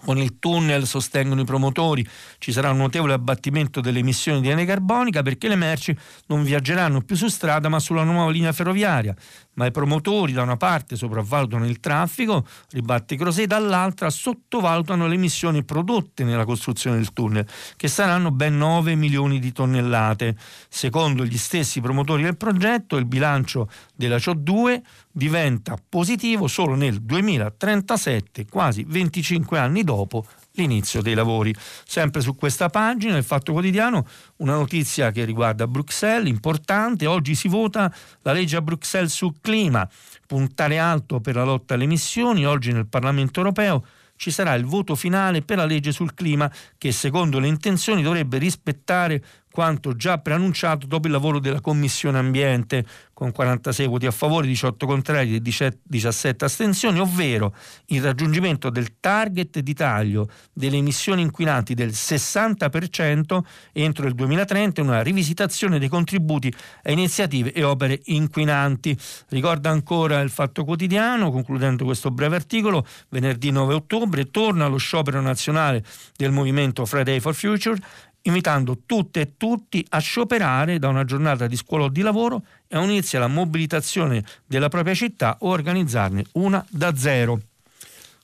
con il tunnel, sostengono i promotori, ci sarà un notevole abbattimento delle emissioni di anidride carbonica perché le merci non viaggeranno più su strada ma sulla nuova linea ferroviaria ma i promotori da una parte sopravvalutano il traffico, ribatte Crosè, dall'altra sottovalutano le emissioni prodotte nella costruzione del tunnel, che saranno ben 9 milioni di tonnellate. Secondo gli stessi promotori del progetto, il bilancio della CO2 diventa positivo solo nel 2037, quasi 25 anni dopo l'inizio dei lavori. Sempre su questa pagina, il Fatto Quotidiano, una notizia che riguarda Bruxelles, importante, oggi si vota la legge a Bruxelles sul clima, puntare alto per la lotta alle emissioni, oggi nel Parlamento europeo ci sarà il voto finale per la legge sul clima che secondo le intenzioni dovrebbe rispettare quanto già preannunciato dopo il lavoro della Commissione Ambiente, con 46 voti a favore, 18 contrari e 17 astensioni, ovvero il raggiungimento del target di taglio delle emissioni inquinanti del 60% entro il 2030 e una rivisitazione dei contributi a iniziative e opere inquinanti. Ricorda ancora il Fatto Quotidiano, concludendo questo breve articolo, venerdì 9 ottobre torna lo sciopero nazionale del movimento Friday for Future invitando tutte e tutti a scioperare da una giornata di scuola o di lavoro e a unirsi alla mobilitazione della propria città o organizzarne una da zero.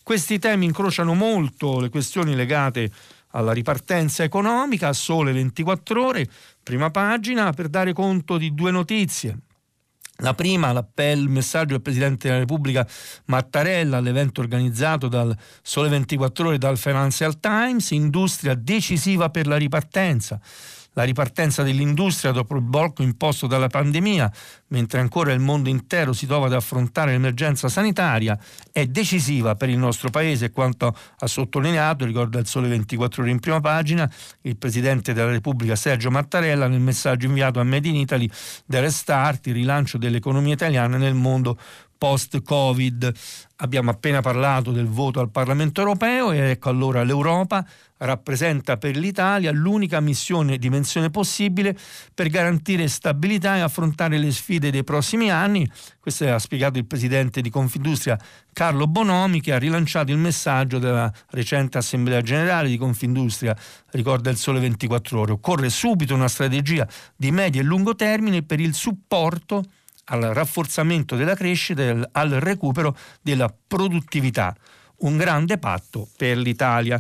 Questi temi incrociano molto le questioni legate alla ripartenza economica, sole 24 ore, prima pagina, per dare conto di due notizie. La prima, l'appello, il messaggio del Presidente della Repubblica Mattarella all'evento organizzato dal Sole 24 Ore e dal Financial Times, industria decisiva per la ripartenza la ripartenza dell'industria dopo il blocco imposto dalla pandemia, mentre ancora il mondo intero si trova ad affrontare l'emergenza sanitaria, è decisiva per il nostro Paese. Quanto ha sottolineato, ricorda il Sole 24 ore in prima pagina, il Presidente della Repubblica Sergio Mattarella nel messaggio inviato a Made in Italy del restart, il rilancio dell'economia italiana nel mondo post-Covid. Abbiamo appena parlato del voto al Parlamento europeo e ecco allora l'Europa rappresenta per l'Italia l'unica missione e dimensione possibile per garantire stabilità e affrontare le sfide dei prossimi anni. Questo ha spiegato il presidente di Confindustria Carlo Bonomi che ha rilanciato il messaggio della recente Assemblea Generale di Confindustria, ricorda il Sole 24 ore. Occorre subito una strategia di medio e lungo termine per il supporto al rafforzamento della crescita e al recupero della produttività. Un grande patto per l'Italia.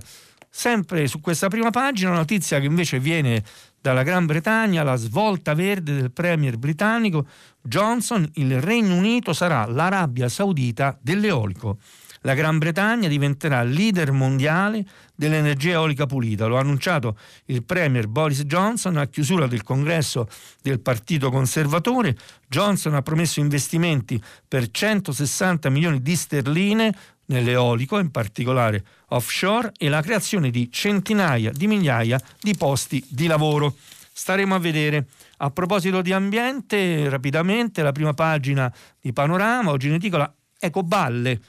Sempre su questa prima pagina una notizia che invece viene dalla Gran Bretagna, la svolta verde del premier britannico Johnson, il Regno Unito sarà l'Arabia Saudita dell'eolico la Gran Bretagna diventerà leader mondiale dell'energia eolica pulita. Lo ha annunciato il Premier Boris Johnson a chiusura del congresso del Partito Conservatore. Johnson ha promesso investimenti per 160 milioni di sterline nell'eolico, in particolare offshore, e la creazione di centinaia di migliaia di posti di lavoro. Staremo a vedere. A proposito di ambiente, rapidamente la prima pagina di Panorama, oggi in edicola Ecoballe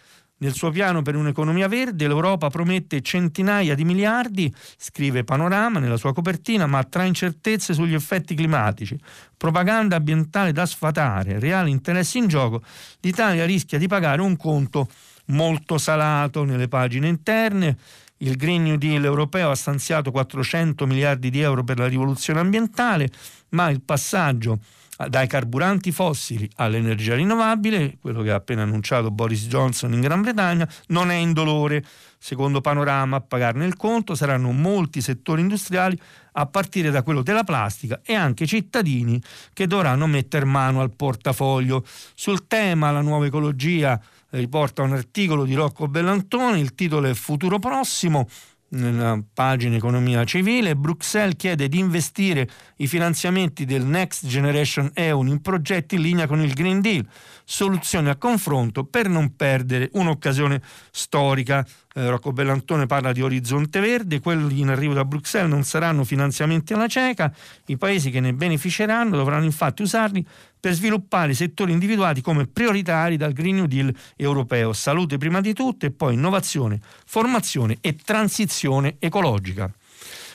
nel suo piano per un'economia verde l'Europa promette centinaia di miliardi, scrive Panorama nella sua copertina, ma tra incertezze sugli effetti climatici, propaganda ambientale da sfatare, reali interessi in gioco, l'Italia rischia di pagare un conto molto salato nelle pagine interne. Il Green New Deal europeo ha stanziato 400 miliardi di euro per la rivoluzione ambientale, ma il passaggio dai carburanti fossili all'energia rinnovabile, quello che ha appena annunciato Boris Johnson in Gran Bretagna, non è indolore. Secondo Panorama, a pagarne il conto saranno molti settori industriali, a partire da quello della plastica e anche cittadini che dovranno mettere mano al portafoglio. Sul tema la nuova ecologia riporta un articolo di Rocco Bellantoni, il titolo è Futuro prossimo nella pagina economia civile, Bruxelles chiede di investire i finanziamenti del Next Generation EU in progetti in linea con il Green Deal, soluzioni a confronto per non perdere un'occasione storica. Eh, Rocco Bellantone parla di orizzonte verde, quelli in arrivo da Bruxelles non saranno finanziamenti alla cieca, i paesi che ne beneficeranno dovranno infatti usarli per sviluppare settori individuati come prioritari dal Green New Deal europeo, salute prima di tutto e poi innovazione, formazione e transizione ecologica.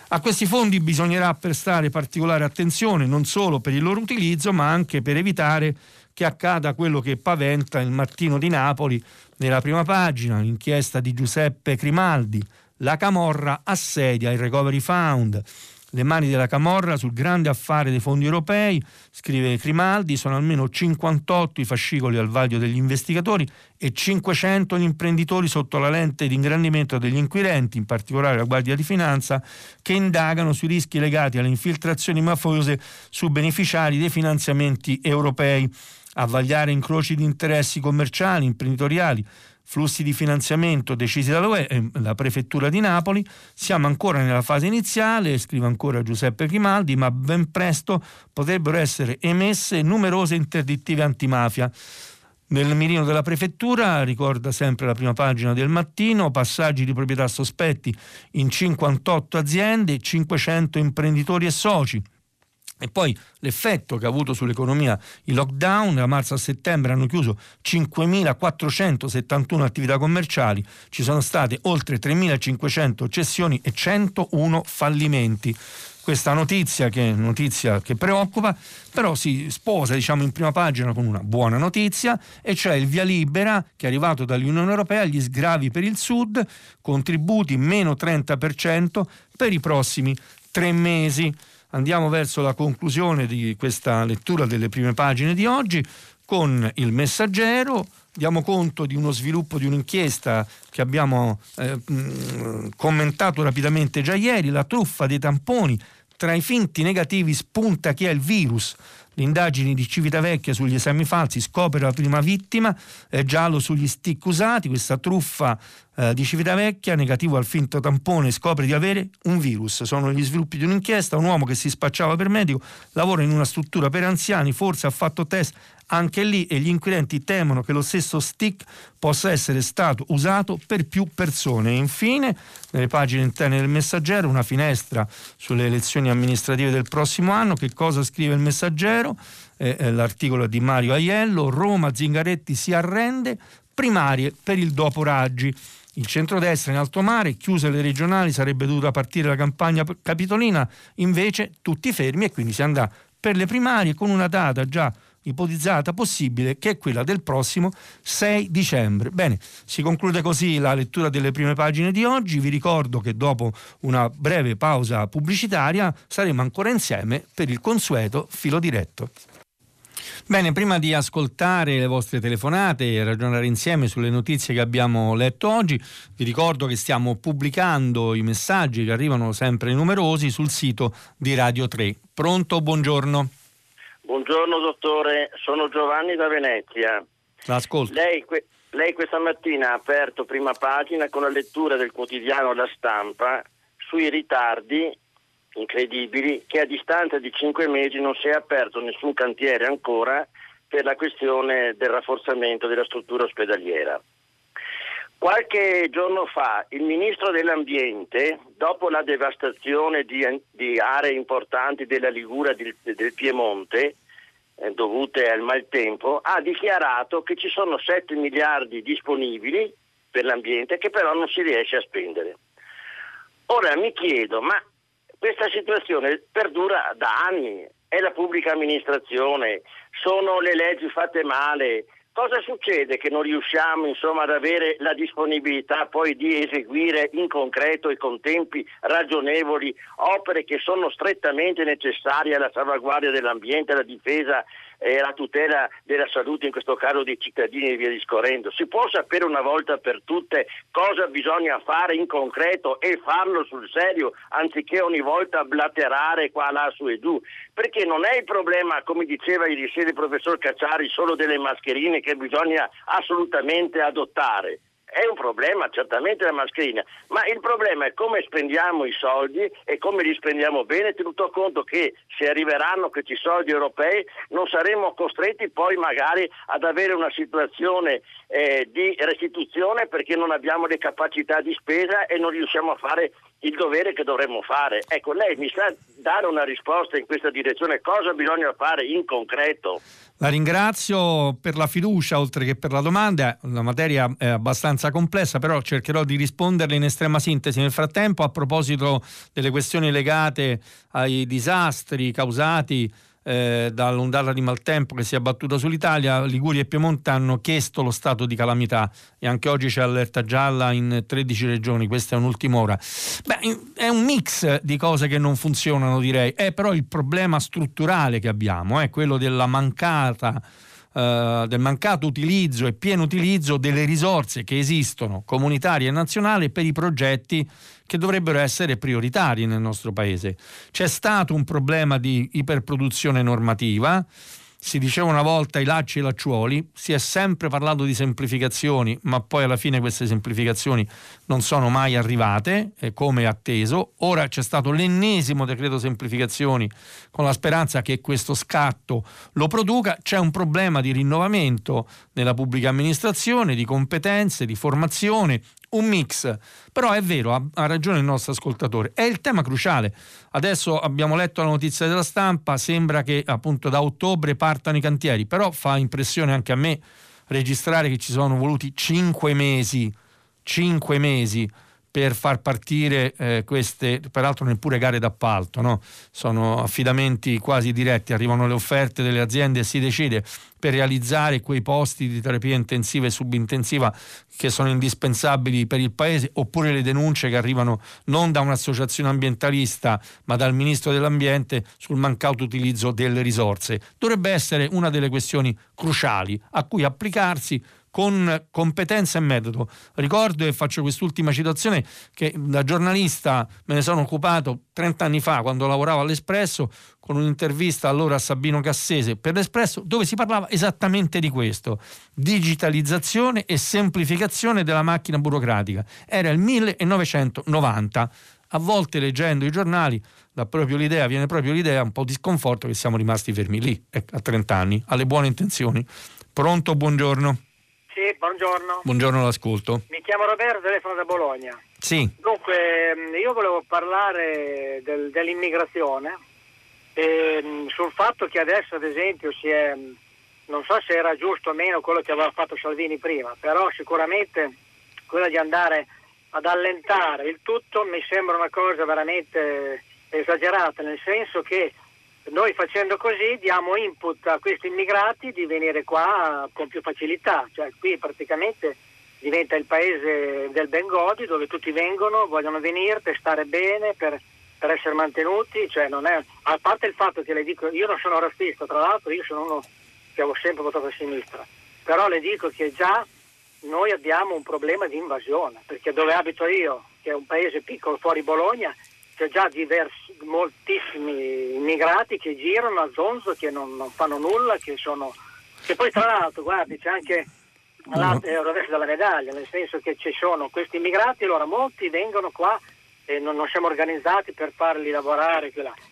A questi fondi bisognerà prestare particolare attenzione non solo per il loro utilizzo, ma anche per evitare che accada quello che paventa il mattino di Napoli nella prima pagina, l'inchiesta di Giuseppe Crimaldi, la Camorra assedia il Recovery Fund. Le mani della Camorra sul grande affare dei fondi europei, scrive Crimaldi, sono almeno 58 i fascicoli al vaglio degli investigatori e 500 gli imprenditori sotto la lente di ingrandimento degli inquirenti, in particolare la Guardia di Finanza, che indagano sui rischi legati alle infiltrazioni mafiose su beneficiari dei finanziamenti europei a vagliare incroci di interessi commerciali, imprenditoriali, flussi di finanziamento decisi dall'UE, eh, la prefettura di Napoli. Siamo ancora nella fase iniziale, scrive ancora Giuseppe Grimaldi, ma ben presto potrebbero essere emesse numerose interdittive antimafia. Nel mirino della prefettura, ricorda sempre la prima pagina del mattino, passaggi di proprietà sospetti in 58 aziende, 500 imprenditori e soci. E poi l'effetto che ha avuto sull'economia il lockdown, da marzo a settembre hanno chiuso 5.471 attività commerciali, ci sono state oltre 3.500 cessioni e 101 fallimenti. Questa notizia che, notizia che preoccupa, però si sposa diciamo, in prima pagina con una buona notizia, e cioè il via libera che è arrivato dall'Unione Europea agli sgravi per il Sud, contributi meno 30% per i prossimi tre mesi. Andiamo verso la conclusione di questa lettura delle prime pagine di oggi con il messaggero. Diamo conto di uno sviluppo di un'inchiesta che abbiamo eh, commentato rapidamente già ieri, la truffa dei tamponi. Tra i finti negativi spunta chi è il virus. Le indagini di Civitavecchia sugli esami falsi scopre la prima vittima, è giallo sugli stick usati, questa truffa eh, di Civitavecchia, negativo al finto tampone, scopre di avere un virus. Sono gli sviluppi di un'inchiesta, un uomo che si spacciava per medico, lavora in una struttura per anziani, forse ha fatto test anche lì e gli inquirenti temono che lo stesso stick possa essere stato usato per più persone. E infine, nelle pagine interne del messaggero, una finestra sulle elezioni amministrative del prossimo anno. Che cosa scrive il messaggero? Eh, l'articolo di Mario Aiello, Roma Zingaretti si arrende, primarie per il dopo Raggi. Il centrodestra in alto mare, chiuse le regionali, sarebbe dovuta partire la campagna capitolina, invece tutti fermi e quindi si andrà per le primarie con una data già ipotizzata possibile che è quella del prossimo 6 dicembre. Bene, si conclude così la lettura delle prime pagine di oggi. Vi ricordo che dopo una breve pausa pubblicitaria saremo ancora insieme per il consueto filo diretto. Bene, prima di ascoltare le vostre telefonate e ragionare insieme sulle notizie che abbiamo letto oggi, vi ricordo che stiamo pubblicando i messaggi che arrivano sempre numerosi sul sito di Radio 3. Pronto? Buongiorno. Buongiorno dottore, sono Giovanni da Venezia. L'ascolto. Lei, lei questa mattina ha aperto prima pagina con la lettura del quotidiano La Stampa sui ritardi incredibili che a distanza di cinque mesi non si è aperto nessun cantiere ancora per la questione del rafforzamento della struttura ospedaliera. Qualche giorno fa il ministro dell'Ambiente, dopo la devastazione di, di aree importanti della Liguria e del, del, Piemonte, eh, dovute al maltempo, ha dichiarato che ci sono 7 miliardi disponibili per l'ambiente che però non si riesce a spendere. Ora mi chiedo, ma questa situazione perdura da anni, è la pubblica amministrazione, sono le leggi fatte male, Cosa succede che non riusciamo insomma, ad avere la disponibilità poi di eseguire in concreto e con tempi ragionevoli opere che sono strettamente necessarie alla salvaguardia dell'ambiente, alla difesa e alla tutela della salute, in questo caso dei cittadini e via discorrendo. Si può sapere una volta per tutte cosa bisogna fare in concreto e farlo sul serio, anziché ogni volta blaterare qua, là, su e giù. Perché non è il problema, come diceva ieri sera il professor Cacciari, solo delle mascherine che bisogna assolutamente adottare è un problema certamente la mascherina, ma il problema è come spendiamo i soldi e come li spendiamo bene, tenuto conto che se arriveranno questi soldi europei non saremo costretti poi magari ad avere una situazione eh, di restituzione perché non abbiamo le capacità di spesa e non riusciamo a fare il dovere che dovremmo fare. Ecco, lei mi sa dare una risposta in questa direzione, cosa bisogna fare in concreto? La ringrazio per la fiducia oltre che per la domanda, la materia è abbastanza complessa, però cercherò di risponderle in estrema sintesi. Nel frattempo, a proposito delle questioni legate ai disastri causati eh, dall'ondata di maltempo che si è abbattuta sull'Italia, Liguria e Piemonte hanno chiesto lo stato di calamità e anche oggi c'è allerta gialla in 13 regioni, questa è un'ultima ora. Beh, è un mix di cose che non funzionano direi, è però il problema strutturale che abbiamo, è quello della mancata eh, del mancato utilizzo e pieno utilizzo delle risorse che esistono comunitarie e nazionali per i progetti che dovrebbero essere prioritari nel nostro paese. C'è stato un problema di iperproduzione normativa si diceva una volta i lacci e i lacciuoli, si è sempre parlato di semplificazioni, ma poi alla fine queste semplificazioni non sono mai arrivate, eh, come atteso. Ora c'è stato l'ennesimo decreto semplificazioni con la speranza che questo scatto lo produca. C'è un problema di rinnovamento nella pubblica amministrazione, di competenze, di formazione, un mix. Però è vero, ha, ha, ragione il nostro ascoltatore, è il tema cruciale. Adesso abbiamo letto la notizia della stampa, sembra che appunto da ottobre partano i cantieri, però fa impressione anche a me registrare che ci sono voluti cinque mesi, cinque mesi per far partire eh, queste, peraltro neppure gare d'appalto, no? sono affidamenti quasi diretti, arrivano le offerte delle aziende e si decide per realizzare quei posti di terapia intensiva e subintensiva che sono indispensabili per il Paese, oppure le denunce che arrivano non da un'associazione ambientalista ma dal Ministro dell'Ambiente sul mancato utilizzo delle risorse. Dovrebbe essere una delle questioni cruciali a cui applicarsi con competenza e metodo. Ricordo e faccio quest'ultima citazione che da giornalista me ne sono occupato 30 anni fa quando lavoravo all'Espresso con un'intervista allora a Sabino Cassese per l'Espresso dove si parlava esattamente di questo, digitalizzazione e semplificazione della macchina burocratica. Era il 1990. A volte leggendo i giornali proprio viene proprio l'idea, un po' di sconforto che siamo rimasti fermi lì, ecco, a 30 anni, alle buone intenzioni. Pronto, buongiorno. Sì, buongiorno. Buongiorno, l'ascolto. Mi chiamo Roberto, telefono da Bologna. Sì. Dunque, mm, io volevo parlare del, dell'immigrazione, e, mm, sul fatto che adesso, ad esempio, si è, mm, non so se era giusto o meno quello che aveva fatto Salvini prima, però sicuramente quella di andare ad allentare il tutto mi sembra una cosa veramente esagerata, nel senso che noi facendo così diamo input a questi immigrati di venire qua con più facilità, cioè qui praticamente diventa il paese del Bengodi dove tutti vengono, vogliono venire per stare bene, per, per essere mantenuti, cioè è, a parte il fatto che le dico, io non sono razzista, tra l'altro io sono uno che avevo sempre votato a sinistra, però le dico che già noi abbiamo un problema di invasione, perché dove abito io, che è un paese piccolo fuori Bologna, c'è già diversi, moltissimi immigrati che girano a zonzo, che non, non fanno nulla, che sono... Che poi tra l'altro, guardi, c'è anche l'altro rovescio della medaglia, nel senso che ci sono questi immigrati, allora molti vengono qua e non, non siamo organizzati per farli lavorare,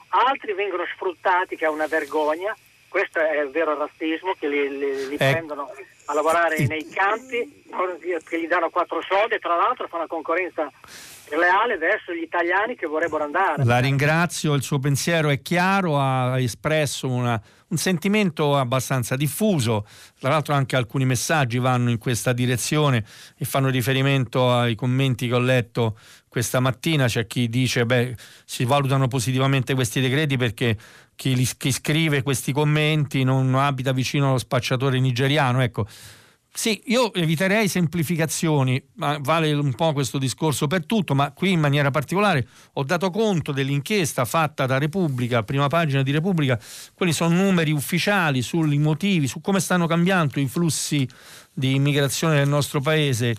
altri vengono sfruttati, che è una vergogna, questo è il vero razzismo, che li, li, li eh. prendono a lavorare nei campi, che gli danno quattro soldi e tra l'altro fa una concorrenza leale verso gli italiani che vorrebbero andare. La ringrazio, il suo pensiero è chiaro, ha espresso una, un sentimento abbastanza diffuso, tra l'altro anche alcuni messaggi vanno in questa direzione e fanno riferimento ai commenti che ho letto questa mattina, c'è chi dice beh si valutano positivamente questi decreti perché chi, chi scrive questi commenti non abita vicino allo spacciatore nigeriano, ecco sì, io eviterei semplificazioni, ma vale un po' questo discorso per tutto, ma qui in maniera particolare ho dato conto dell'inchiesta fatta da Repubblica, prima pagina di Repubblica, quelli sono numeri ufficiali sui motivi, su come stanno cambiando i flussi di immigrazione nel nostro paese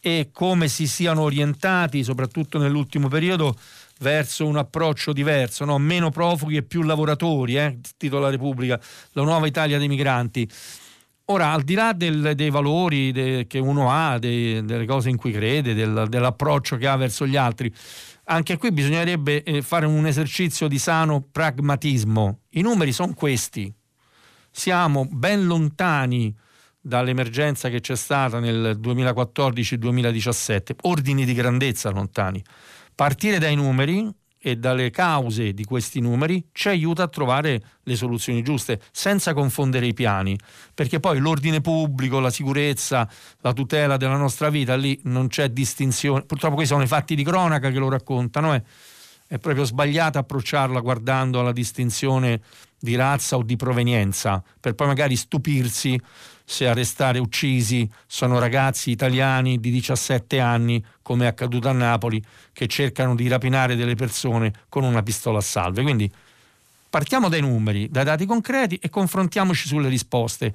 e come si siano orientati, soprattutto nell'ultimo periodo, verso un approccio diverso, no? meno profughi e più lavoratori, eh? titola Repubblica, la nuova Italia dei migranti. Ora, al di là del, dei valori de, che uno ha, de, delle cose in cui crede, del, dell'approccio che ha verso gli altri, anche qui bisognerebbe eh, fare un esercizio di sano pragmatismo. I numeri sono questi. Siamo ben lontani dall'emergenza che c'è stata nel 2014-2017, ordini di grandezza lontani. Partire dai numeri e dalle cause di questi numeri ci aiuta a trovare le soluzioni giuste, senza confondere i piani, perché poi l'ordine pubblico, la sicurezza, la tutela della nostra vita, lì non c'è distinzione. Purtroppo questi sono i fatti di cronaca che lo raccontano, eh. è proprio sbagliato approcciarla guardando alla distinzione di razza o di provenienza, per poi magari stupirsi se a restare uccisi sono ragazzi italiani di 17 anni, come è accaduto a Napoli, che cercano di rapinare delle persone con una pistola a salve. Quindi partiamo dai numeri, dai dati concreti e confrontiamoci sulle risposte.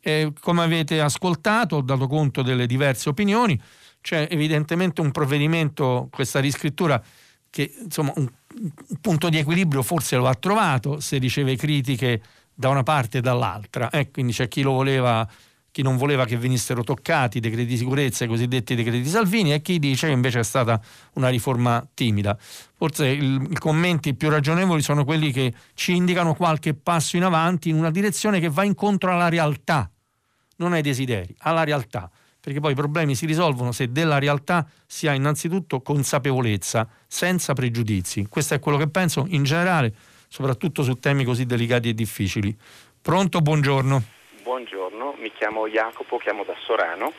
Eh, come avete ascoltato, ho dato conto delle diverse opinioni, c'è evidentemente un provvedimento, questa riscrittura, che insomma un, un punto di equilibrio forse lo ha trovato, se riceve critiche da una parte e dall'altra. Eh, quindi c'è chi voleva chi non voleva che venissero toccati i decreti di sicurezza, i cosiddetti decreti Salvini, e chi dice che invece è stata una riforma timida. Forse il, i commenti più ragionevoli sono quelli che ci indicano qualche passo in avanti in una direzione che va incontro alla realtà, non ai desideri, alla realtà. Perché poi i problemi si risolvono se della realtà si ha innanzitutto consapevolezza, senza pregiudizi. Questo è quello che penso in generale soprattutto su temi così delicati e difficili. Pronto, buongiorno. Buongiorno, mi chiamo Jacopo, chiamo da Sorano.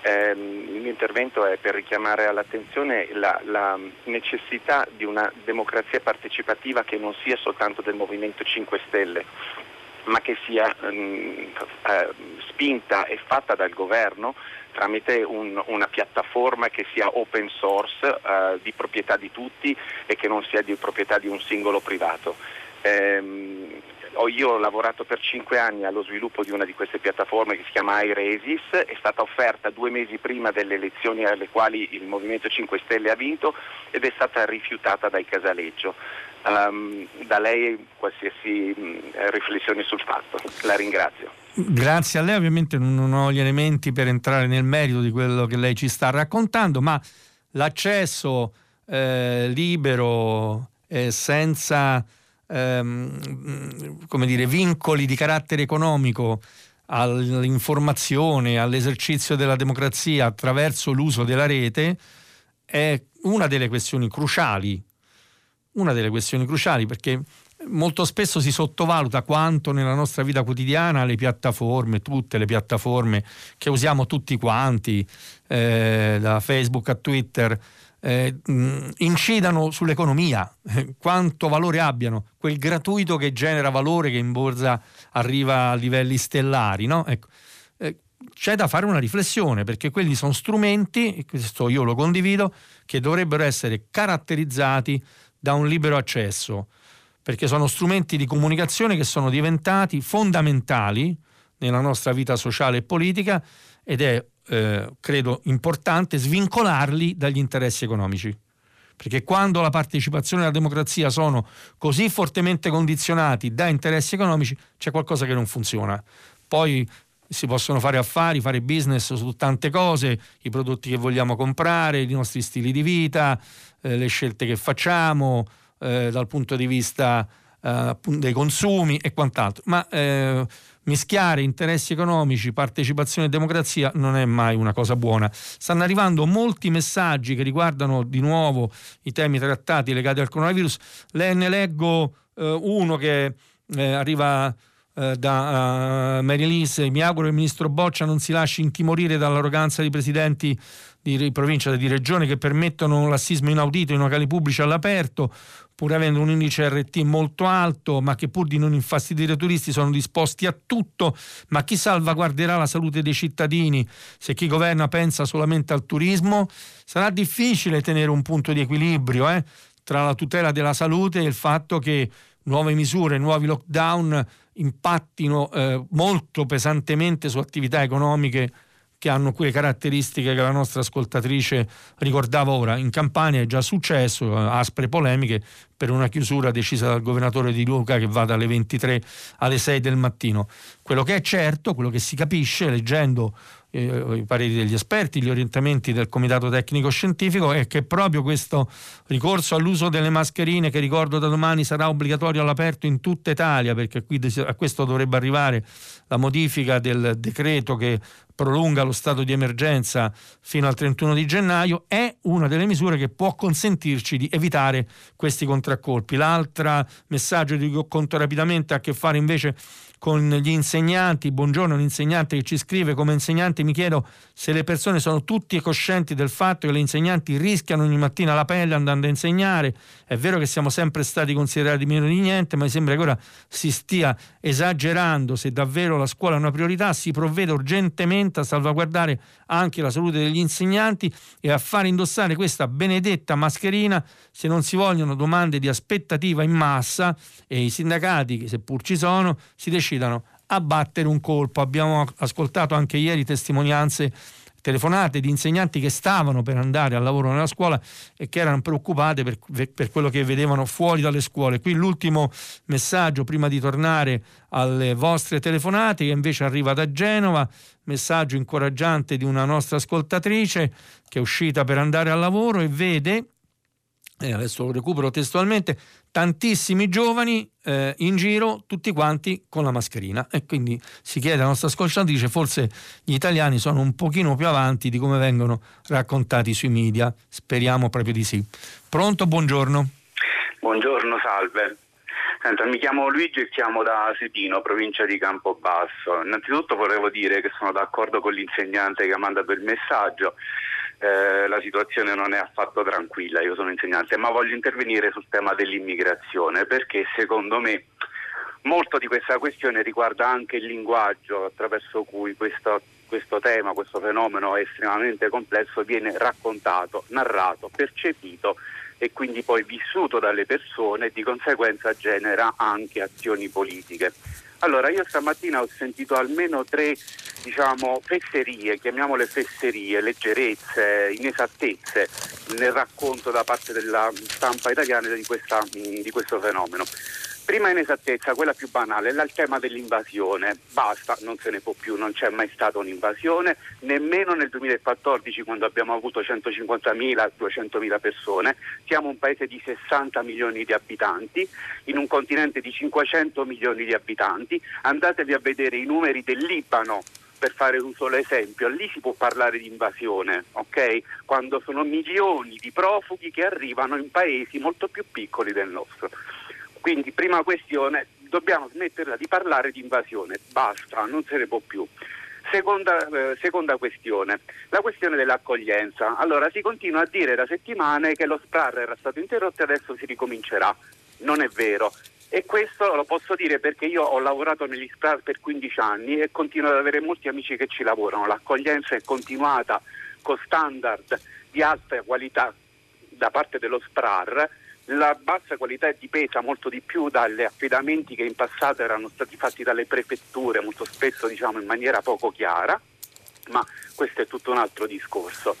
Eh, il mio intervento è per richiamare all'attenzione la, la, necessità di una democrazia partecipativa che non sia soltanto del Movimento 5 Stelle, ma che sia mh, eh, spinta e fatta dal governo tramite un, una piattaforma che sia open source, eh, di proprietà di tutti e che non sia di proprietà di un singolo privato. Eh, io ho lavorato per cinque anni allo sviluppo di una di queste piattaforme che si chiama iResis, è stata offerta due mesi prima delle elezioni alle quali il Movimento 5 Stelle ha vinto ed è stata rifiutata dai Casaleggio. Um, da lei qualsiasi mh, riflessione sul fatto. La ringrazio. Grazie a lei, ovviamente non ho gli elementi per entrare nel merito di quello che lei ci sta raccontando, ma l'accesso eh, libero eh, senza ehm, come dire, vincoli di carattere economico all'informazione, all'esercizio della democrazia attraverso l'uso della rete è una delle questioni cruciali, una delle questioni cruciali perché molto spesso si sottovaluta quanto nella nostra vita quotidiana le piattaforme, tutte le piattaforme che usiamo tutti quanti, eh, da Facebook a Twitter, eh, incidano sull'economia, eh, quanto valore abbiano, quel gratuito che genera valore che in borsa arriva a livelli stellari. No? Ecco, eh, c'è da fare una riflessione perché quelli sono strumenti, e questo io lo condivido, che dovrebbero essere caratterizzati da un libero accesso, perché sono strumenti di comunicazione che sono diventati fondamentali nella nostra vita sociale e politica ed è eh, credo importante svincolarli dagli interessi economici. Perché quando la partecipazione e la democrazia sono così fortemente condizionati da interessi economici, c'è qualcosa che non funziona. Poi si possono fare affari, fare business su tante cose, i prodotti che vogliamo comprare, i nostri stili di vita, eh, le scelte che facciamo eh, dal punto di vista eh, dei consumi e quant'altro. Ma eh, mischiare interessi economici, partecipazione e democrazia non è mai una cosa buona. Stanno arrivando molti messaggi che riguardano di nuovo i temi trattati legati al coronavirus. Le, ne leggo eh, uno che eh, arriva da uh, Mary Lise, mi auguro che il ministro Boccia non si lasci intimorire dall'arroganza di presidenti di provincia, di regione che permettono un lassismo inaudito in locali pubblici all'aperto, pur avendo un indice RT molto alto, ma che pur di non infastidire i turisti sono disposti a tutto, ma chi salvaguarderà la salute dei cittadini se chi governa pensa solamente al turismo? Sarà difficile tenere un punto di equilibrio eh, tra la tutela della salute e il fatto che nuove misure, nuovi lockdown impattino eh, molto pesantemente su attività economiche che hanno quelle caratteristiche che la nostra ascoltatrice ricordava ora. In Campania è già successo, eh, aspre polemiche per una chiusura decisa dal governatore di Luca che va dalle 23 alle 6 del mattino. Quello che è certo, quello che si capisce leggendo eh, i pareri degli esperti, gli orientamenti del Comitato Tecnico Scientifico è che proprio questo ricorso all'uso delle mascherine, che ricordo da domani sarà obbligatorio all'aperto in tutta Italia, perché qui a questo dovrebbe arrivare la modifica del decreto che prolunga lo stato di emergenza fino al 31 di gennaio, è una delle misure che può consentirci di evitare questi contraccolpi. L'altro messaggio di conto rapidamente ha a che fare invece con gli insegnanti. Buongiorno, un insegnante che ci scrive come insegnante mi chiedo se le persone sono tutti coscienti del fatto che le insegnanti rischiano ogni mattina la pelle andando a insegnare. È vero che siamo sempre stati considerati meno di niente, ma mi sembra che ora si stia esagerando. Se davvero la scuola è una priorità, si provvede urgentemente a salvaguardare anche la salute degli insegnanti e a far indossare questa benedetta mascherina se non si vogliono domande di aspettativa in massa e i sindacati, che seppur ci sono, si decidano a battere un colpo. Abbiamo ascoltato anche ieri testimonianze telefonate di insegnanti che stavano per andare al lavoro nella scuola e che erano preoccupate per, per, quello che vedevano fuori dalle scuole. Qui l'ultimo messaggio prima di tornare alle vostre telefonate che invece arriva da Genova, messaggio incoraggiante di una nostra ascoltatrice che è uscita per andare al lavoro e vede e adesso lo recupero testualmente, tantissimi giovani eh, in giro, tutti quanti con la mascherina. E quindi si chiede alla nostra ascoltatrice, forse gli italiani sono un pochino più avanti di come vengono raccontati sui media. Speriamo proprio di sì. Pronto, buongiorno. Buongiorno, salve. Senta, mi chiamo Luigi e chiamo da Sedino, provincia di Campobasso. Innanzitutto volevo dire che sono d'accordo con l'insegnante che ha mandato il messaggio eh, la situazione non è affatto tranquilla, io sono insegnante, ma voglio intervenire sul tema dell'immigrazione perché secondo me molto di questa questione riguarda anche il linguaggio attraverso cui questo, questo tema, questo fenomeno estremamente complesso viene raccontato, narrato, percepito e quindi poi vissuto dalle persone e di conseguenza genera anche azioni politiche. Allora, io stamattina ho sentito almeno tre diciamo, fesserie, chiamiamole fesserie, leggerezze, inesattezze nel racconto da parte della stampa italiana di, questa, di questo fenomeno. Prima inesattezza, quella più banale, è il tema dell'invasione. Basta, non se ne può più, non c'è mai stata un'invasione, nemmeno nel 2014 quando abbiamo avuto 150.000, 200.000 persone. Siamo un paese di 60 milioni di abitanti, in un continente di 500 milioni di abitanti. Andatevi a vedere i numeri del Libano, per fare un solo esempio, lì si può parlare di invasione, ok? Quando sono milioni di profughi che arrivano in paesi molto più piccoli del nostro. Quindi prima questione, dobbiamo smetterla di parlare di invasione, basta, non se ne può più. Seconda, eh, seconda, questione, la questione dell'accoglienza. Allora si continua a dire da settimane che lo SPRAR era stato interrotto e adesso si ricomincerà. Non è vero. E questo lo posso dire perché io ho lavorato negli SPRAR per 15 anni e continuo ad avere molti amici che ci lavorano. L'accoglienza è continuata con standard di alta qualità da parte dello SPRAR la bassa qualità è dipesa molto di più dagli affidamenti che in passato erano stati fatti dalle prefetture, molto spesso diciamo in maniera poco chiara, ma questo è tutto un altro discorso.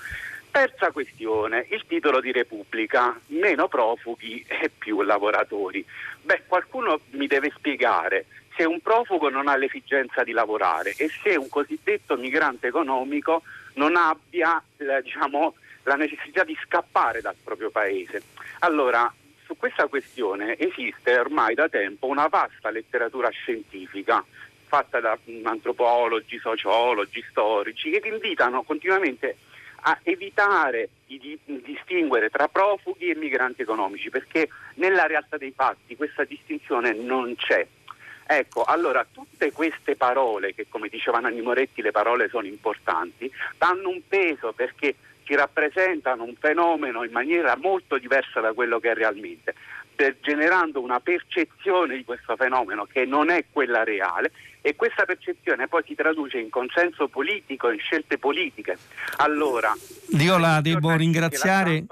Terza questione, il titolo di Repubblica, meno profughi e più lavoratori. Beh, qualcuno mi deve spiegare se un profugo non ha l'esigenza di lavorare e se un cosiddetto migrante economico non abbia eh, diciamo, la necessità di scappare dal proprio paese. Allora, su questa questione esiste ormai da tempo una vasta letteratura scientifica fatta da antropologi, sociologi, storici che invitano continuamente a evitare di, distinguere tra profughi e migranti economici perché nella realtà dei fatti questa distinzione non c'è. Ecco, allora tutte queste parole, che come diceva Nanni Moretti le parole sono importanti, danno un peso perché ci rappresentano un fenomeno in maniera molto diversa da quello che è realmente, generando una percezione di questo fenomeno che non è quella reale e questa percezione poi si traduce in consenso politico, in scelte politiche. Allora, io la devo ringraziare.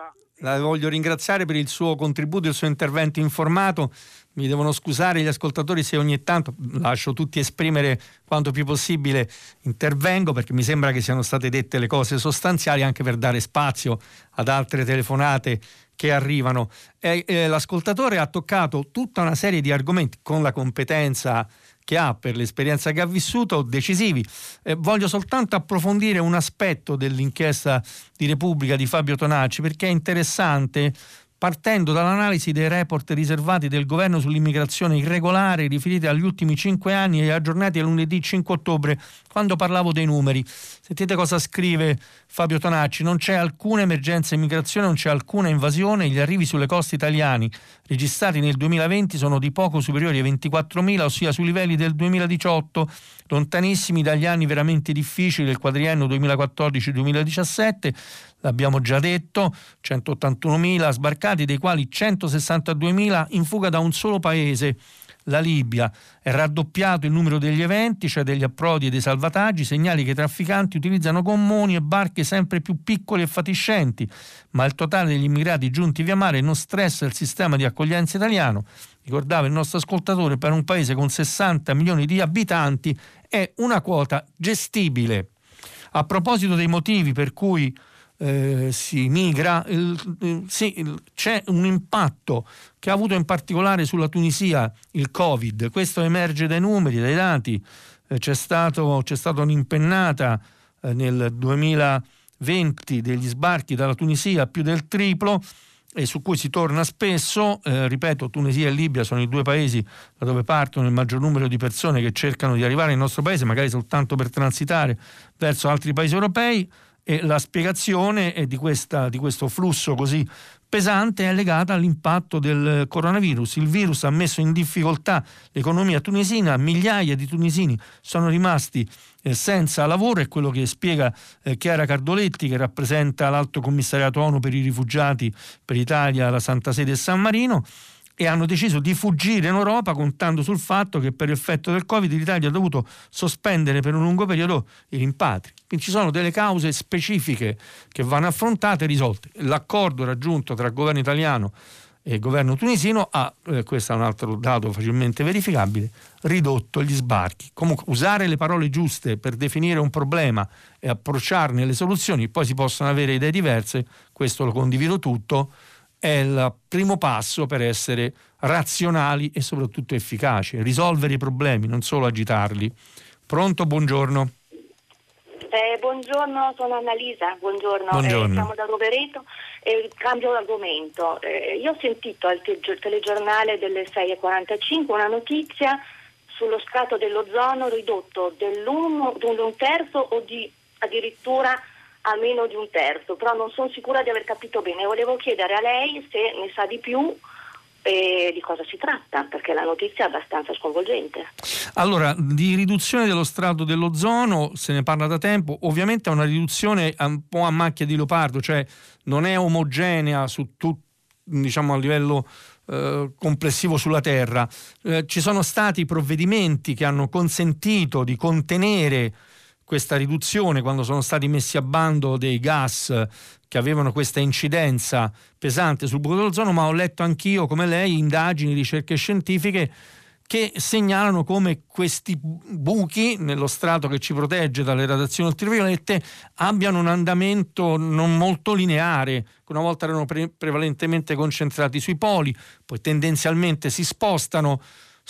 La voglio ringraziare per il suo contributo, il suo intervento informato. Mi devono scusare gli ascoltatori se ogni tanto lascio tutti esprimere quanto più possibile intervengo perché mi sembra che siano state dette le cose sostanziali anche per dare spazio ad altre telefonate che arrivano. E, eh, l'ascoltatore ha toccato tutta una serie di argomenti con la competenza che ha per l'esperienza che ha vissuto decisivi. Eh, voglio soltanto approfondire un aspetto dell'inchiesta di Repubblica di Fabio Tonacci perché è interessante partendo dall'analisi dei report riservati del governo sull'immigrazione irregolare riferiti agli ultimi cinque anni e aggiornati a lunedì 5 ottobre, quando parlavo dei numeri. Sentite cosa scrive Fabio Tonacci, non c'è alcuna emergenza immigrazione, non c'è alcuna invasione, gli arrivi sulle coste italiane registrati nel 2020 sono di poco superiori ai 24.000, ossia sui livelli del 2018, lontanissimi dagli anni veramente difficili del quadriennio 2014-2017 l'abbiamo già detto, 181.000 sbarcati, dei quali 162.000 in fuga da un solo paese, la Libia. È raddoppiato il numero degli eventi, cioè degli approdi e dei salvataggi, segnali che i trafficanti utilizzano gommoni e barche sempre più piccoli e fatiscenti, ma il totale degli immigrati giunti via mare non stressa il sistema di accoglienza italiano. Ricordava il nostro ascoltatore, per un paese con 60 milioni di abitanti è una quota gestibile. A proposito dei motivi per cui eh, si migra, il, sì, il, c'è un impatto che ha avuto in particolare sulla Tunisia il Covid. Questo emerge dai numeri, dai dati. Eh, c'è, stato, c'è stata un'impennata eh, nel 2020 degli sbarchi dalla Tunisia più del triplo e su cui si torna spesso, eh, ripeto, Tunisia e Libia sono i due paesi da dove partono il maggior numero di persone che cercano di arrivare nel nostro paese, magari soltanto per transitare verso altri paesi europei e la spiegazione di, questa, di questo flusso così pesante è legata all'impatto del coronavirus. Il virus ha messo in difficoltà l'economia tunisina, migliaia di tunisini sono rimasti eh, senza lavoro, è quello che spiega eh, Chiara Cardoletti che rappresenta l'Alto Commissariato ONU per i rifugiati per Italia, la Santa Sede e San Marino e hanno deciso di fuggire in Europa contando sul fatto che per effetto del Covid l'Italia ha dovuto sospendere per un lungo periodo i rimpatri. Quindi ci sono delle cause specifiche che vanno affrontate e risolte. L'accordo raggiunto tra il governo italiano e il governo tunisino ha, eh, questo è un altro dato facilmente verificabile, ridotto gli sbarchi. Comunque usare le parole giuste per definire un problema e approcciarne le soluzioni, poi si possono avere idee diverse, questo lo condivido tutto è il primo passo per essere razionali e soprattutto efficaci, risolvere i problemi, non solo agitarli. Pronto, buongiorno. Eh, buongiorno, sono Annalisa, buongiorno, buongiorno. Eh, siamo da Rovereto e cambio argomento. Eh, io ho sentito al telegiornale delle 6.45 una notizia sullo strato dell'ozono ridotto dell'un terzo o di addirittura a meno di un terzo, però non sono sicura di aver capito bene. Volevo chiedere a lei se ne sa di più e di cosa si tratta, perché la notizia è abbastanza sconvolgente. Allora, di riduzione dello strato dell'ozono se ne parla da tempo, ovviamente è una riduzione un po' a macchia di leopardo, cioè non è omogenea su tutto diciamo a livello eh, complessivo sulla Terra. Eh, ci sono stati provvedimenti che hanno consentito di contenere questa riduzione quando sono stati messi a bando dei gas che avevano questa incidenza pesante sul buco dell'ozono, ma ho letto anch'io, come lei, indagini, ricerche scientifiche che segnalano come questi buchi nello strato che ci protegge dalle radiazioni ultraviolette abbiano un andamento non molto lineare, una volta erano pre- prevalentemente concentrati sui poli, poi tendenzialmente si spostano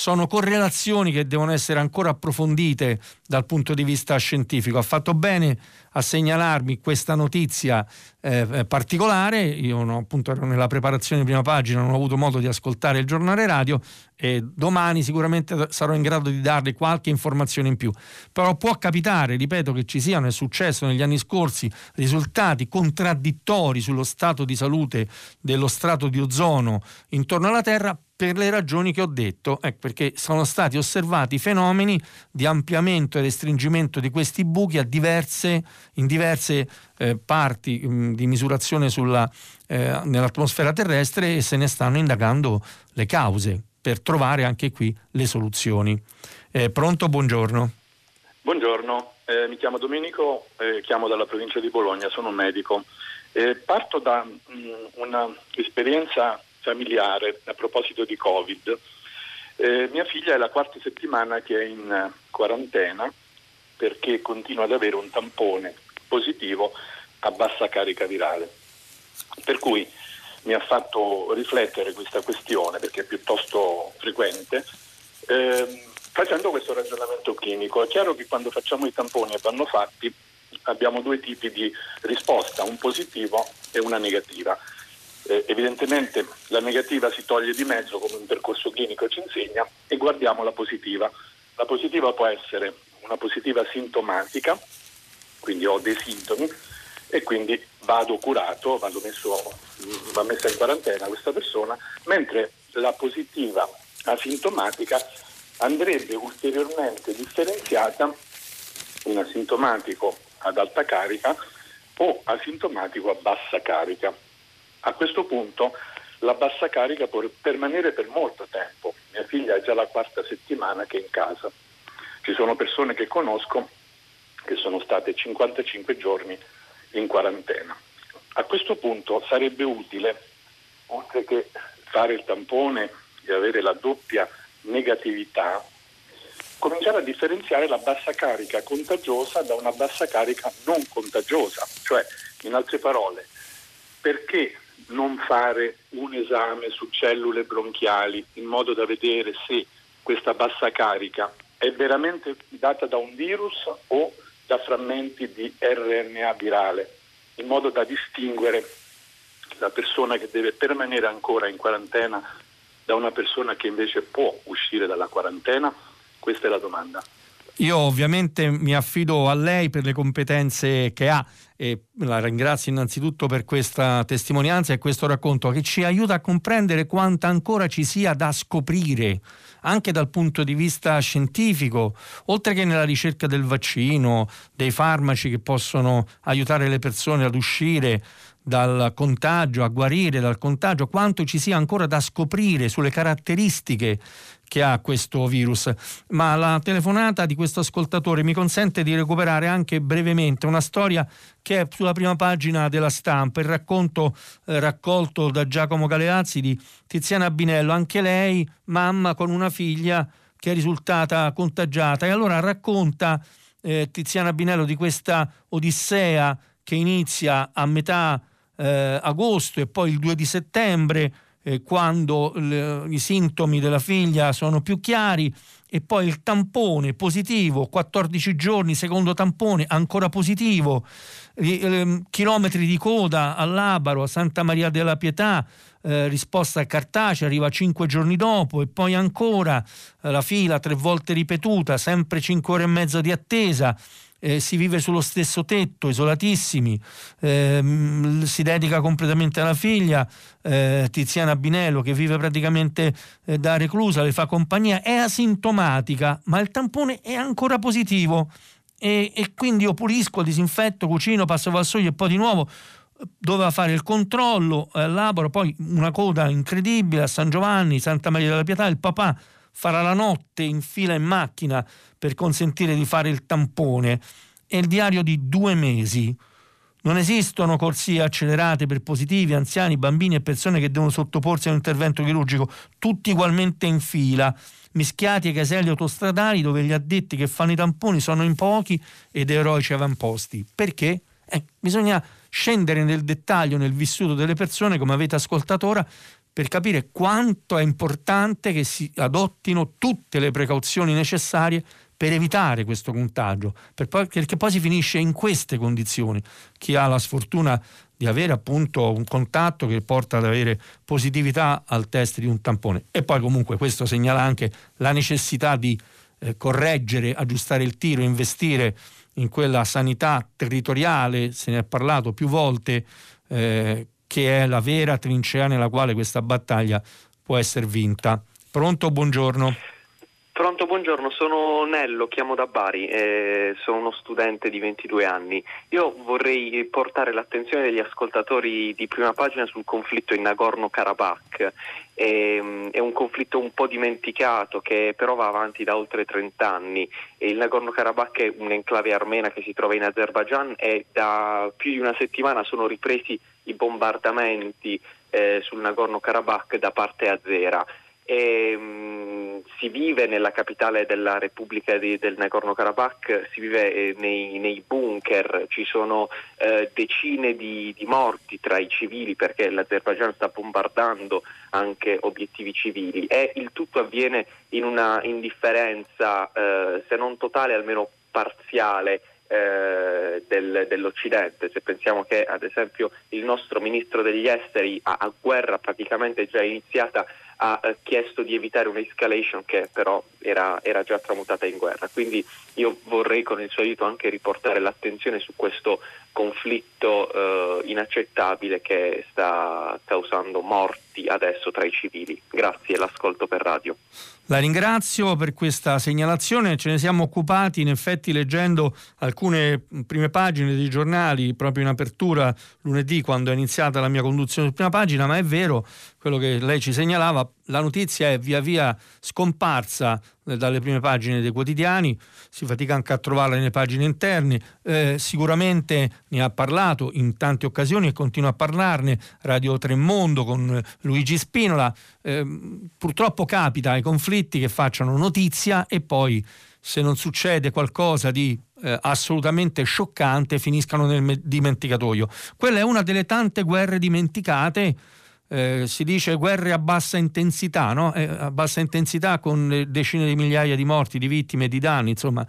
sono correlazioni che devono essere ancora approfondite dal punto di vista scientifico. Ha fatto bene a segnalarmi questa notizia eh, eh, particolare, io no, appunto ero nella preparazione di prima pagina, non ho avuto modo di ascoltare il giornale radio e domani sicuramente sarò in grado di darle qualche informazione in più. Però può capitare, ripeto, che ci siano, è successo negli anni scorsi, risultati contraddittori sullo stato di salute dello strato di ozono intorno alla Terra per le ragioni che ho detto, ecco, perché sono stati osservati fenomeni di ampliamento e restringimento di questi buchi diverse, in diverse eh, parti mh, di misurazione sulla, eh, nell'atmosfera terrestre e se ne stanno indagando le cause per trovare anche qui le soluzioni. Eh, pronto, buongiorno. Buongiorno, eh, mi chiamo Domenico, eh, chiamo dalla provincia di Bologna, sono un medico. Eh, parto da un'esperienza familiare a proposito di Covid. Eh, mia figlia è la quarta settimana che è in eh, quarantena perché continua ad avere un tampone positivo a bassa carica virale. Per cui mi ha fatto riflettere questa questione perché è piuttosto frequente. Eh, facendo questo ragionamento clinico, è chiaro che quando facciamo i tamponi e vanno fatti abbiamo due tipi di risposta, un positivo e una negativa. Eh, evidentemente la negativa si toglie di mezzo come un percorso clinico ci insegna e guardiamo la positiva. La positiva può essere una positiva sintomatica, quindi ho dei sintomi e quindi vado curato, vado messo, va messa in quarantena questa persona, mentre la positiva asintomatica andrebbe ulteriormente differenziata in asintomatico ad alta carica o asintomatico a bassa carica. A questo punto la bassa carica può permanere per molto tempo. Mia figlia è già la quarta settimana che è in casa. Ci sono persone che conosco che sono state 55 giorni in quarantena. A questo punto sarebbe utile, oltre che fare il tampone e avere la doppia negatività, cominciare a differenziare la bassa carica contagiosa da una bassa carica non contagiosa. Cioè, in altre parole, perché non fare un esame su cellule bronchiali in modo da vedere se questa bassa carica è veramente data da un virus o da frammenti di RNA virale, in modo da distinguere la persona che deve permanere ancora in quarantena da una persona che invece può uscire dalla quarantena? Questa è la domanda. Io ovviamente mi affido a lei per le competenze che ha e la ringrazio innanzitutto per questa testimonianza e questo racconto che ci aiuta a comprendere quanta ancora ci sia da scoprire anche dal punto di vista scientifico, oltre che nella ricerca del vaccino, dei farmaci che possono aiutare le persone ad uscire dal contagio, a guarire dal contagio, quanto ci sia ancora da scoprire sulle caratteristiche che ha questo virus. Ma la telefonata di questo ascoltatore mi consente di recuperare anche brevemente una storia che è sulla prima pagina della stampa, il racconto eh, raccolto da Giacomo Galeazzi di Tiziana Binello, anche lei mamma con una figlia che è risultata contagiata e allora racconta eh, Tiziana Binello di questa odissea che inizia a metà eh, agosto e poi il 2 di settembre eh, quando le, i sintomi della figlia sono più chiari e poi il tampone positivo, 14 giorni, secondo tampone ancora positivo, eh, chilometri di coda all'Abaro, a Santa Maria della Pietà, eh, risposta cartacea, arriva 5 giorni dopo e poi ancora eh, la fila tre volte ripetuta, sempre 5 ore e mezza di attesa eh, si vive sullo stesso tetto, isolatissimi, eh, si dedica completamente alla figlia, eh, Tiziana Binello che vive praticamente eh, da reclusa, le fa compagnia, è asintomatica, ma il tampone è ancora positivo. E, e quindi io pulisco, disinfetto, cucino, passo vassoio e poi di nuovo doveva fare il controllo, eh, elaboro, poi una coda incredibile a San Giovanni, Santa Maria della Pietà, il papà farà la notte in fila in macchina per consentire di fare il tampone. È il diario di due mesi. Non esistono corsie accelerate per positivi, anziani, bambini e persone che devono sottoporsi a un intervento chirurgico, tutti ugualmente in fila, mischiati ai caselli autostradali dove gli addetti che fanno i tamponi sono in pochi ed eroici avamposti. Perché? Eh, bisogna scendere nel dettaglio, nel vissuto delle persone, come avete ascoltato ora, per capire quanto è importante che si adottino tutte le precauzioni necessarie per evitare questo contagio, perché poi si finisce in queste condizioni. Chi ha la sfortuna di avere appunto un contatto che porta ad avere positività al test di un tampone. E poi comunque questo segnala anche la necessità di eh, correggere, aggiustare il tiro, investire in quella sanità territoriale, se ne è parlato più volte, eh, che è la vera trincea nella quale questa battaglia può essere vinta. Pronto, buongiorno. Pronto, buongiorno, sono Nello, chiamo da Bari, eh, sono uno studente di 22 anni. Io vorrei portare l'attenzione degli ascoltatori di prima pagina sul conflitto in Nagorno-Karabakh. Eh, è un conflitto un po' dimenticato che però va avanti da oltre 30 anni. Il Nagorno-Karabakh è un'enclave armena che si trova in Azerbaijan e da più di una settimana sono ripresi i bombardamenti eh, sul Nagorno-Karabakh da parte azera. E, mh, mm, si vive nella capitale della Repubblica di, del Nagorno-Karabakh, si vive eh, nei, nei, bunker, ci sono eh, decine di, di, morti tra i civili perché l'Azerbaijan sta bombardando anche obiettivi civili e il tutto avviene in una indifferenza eh, se non totale almeno parziale eh, del, dell'Occidente, se pensiamo che ad esempio il nostro ministro degli esteri a, a guerra praticamente già iniziata ha eh, chiesto di evitare un'escalation che però era, era, già tramutata in guerra. Quindi io vorrei con il suo aiuto anche riportare l'attenzione su questo conflitto eh, inaccettabile che sta causando morti adesso tra i civili. Grazie, l'ascolto per radio. La ringrazio per questa segnalazione, ce ne siamo occupati in effetti leggendo alcune prime pagine dei giornali proprio in apertura lunedì quando è iniziata la mia conduzione su prima pagina, ma è vero quello che lei ci segnalava, la notizia è via via scomparsa eh, dalle prime pagine dei quotidiani, si fatica anche a trovarla nelle pagine interne, eh, sicuramente ne ha parlato in tante occasioni e continua a parlarne Radio Tremondo con Luigi Spinola, eh, purtroppo capita ai conflitti che facciano notizia e poi se non succede qualcosa di eh, assolutamente scioccante finiscano nel dimenticatoio. Quella è una delle tante guerre dimenticate eh, si dice guerre a bassa intensità, no? eh, a bassa intensità con decine di migliaia di morti, di vittime, di danni, insomma,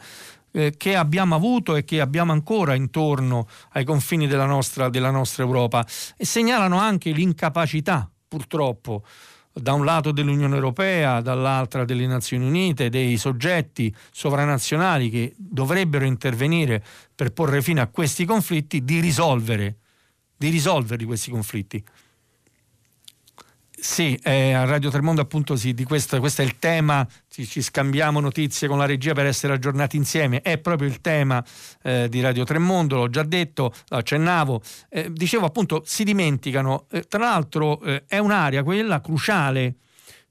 eh, che abbiamo avuto e che abbiamo ancora intorno ai confini della nostra, della nostra Europa e segnalano anche l'incapacità, purtroppo, da un lato dell'Unione Europea, dall'altra delle Nazioni Unite, dei soggetti sovranazionali che dovrebbero intervenire per porre fine a questi conflitti, di risolvere, di risolverli questi conflitti. Sì, eh, a Radio Tremondo appunto sì, questo, questo è il tema, ci, ci, scambiamo notizie con la regia per essere aggiornati insieme, è proprio il tema eh, di Radio Tremondo, l'ho già detto, accennavo, eh, dicevo appunto si dimenticano, eh, tra l'altro eh, è un'area quella cruciale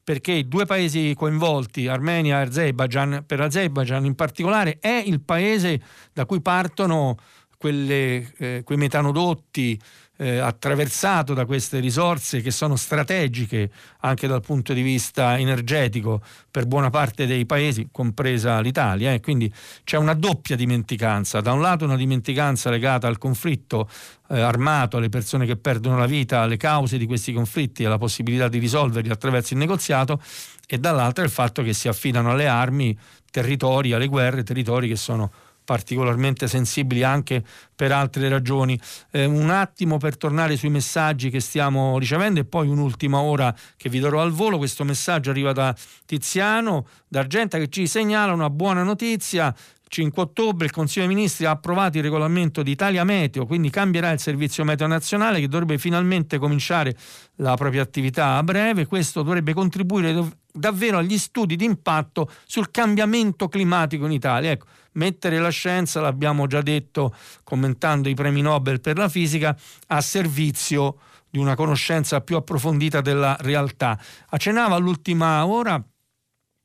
perché i due paesi coinvolti, Armenia e Azerbaijan, per Azerbaijan in particolare, è il paese da cui partono quelle, eh, quei metanodotti eh, attraversato da queste risorse che sono strategiche anche dal punto di vista energetico per buona parte dei paesi, compresa l'Italia. Eh. Quindi c'è una doppia dimenticanza. Da un lato una dimenticanza legata al conflitto eh, armato, alle persone che perdono la vita, alle cause di questi conflitti e alla possibilità di risolverli attraverso il negoziato e dall'altra il fatto che si affidano alle armi territori, alle guerre, territori che sono particolarmente sensibili anche per altre ragioni. Eh, un attimo per tornare sui messaggi che stiamo ricevendo e poi un'ultima ora che vi darò al volo. Questo messaggio arriva da Tiziano d'Argenta che ci segnala una buona notizia. 5 ottobre il Consiglio dei Ministri ha approvato il regolamento di Italia Meteo, quindi cambierà il servizio meteo nazionale che dovrebbe finalmente cominciare la propria attività a breve. Questo dovrebbe contribuire davvero agli studi di impatto sul cambiamento climatico in Italia. Ecco, mettere la scienza, l'abbiamo già detto commentando i premi Nobel per la fisica, a servizio di una conoscenza più approfondita della realtà. Accennava all'ultima ora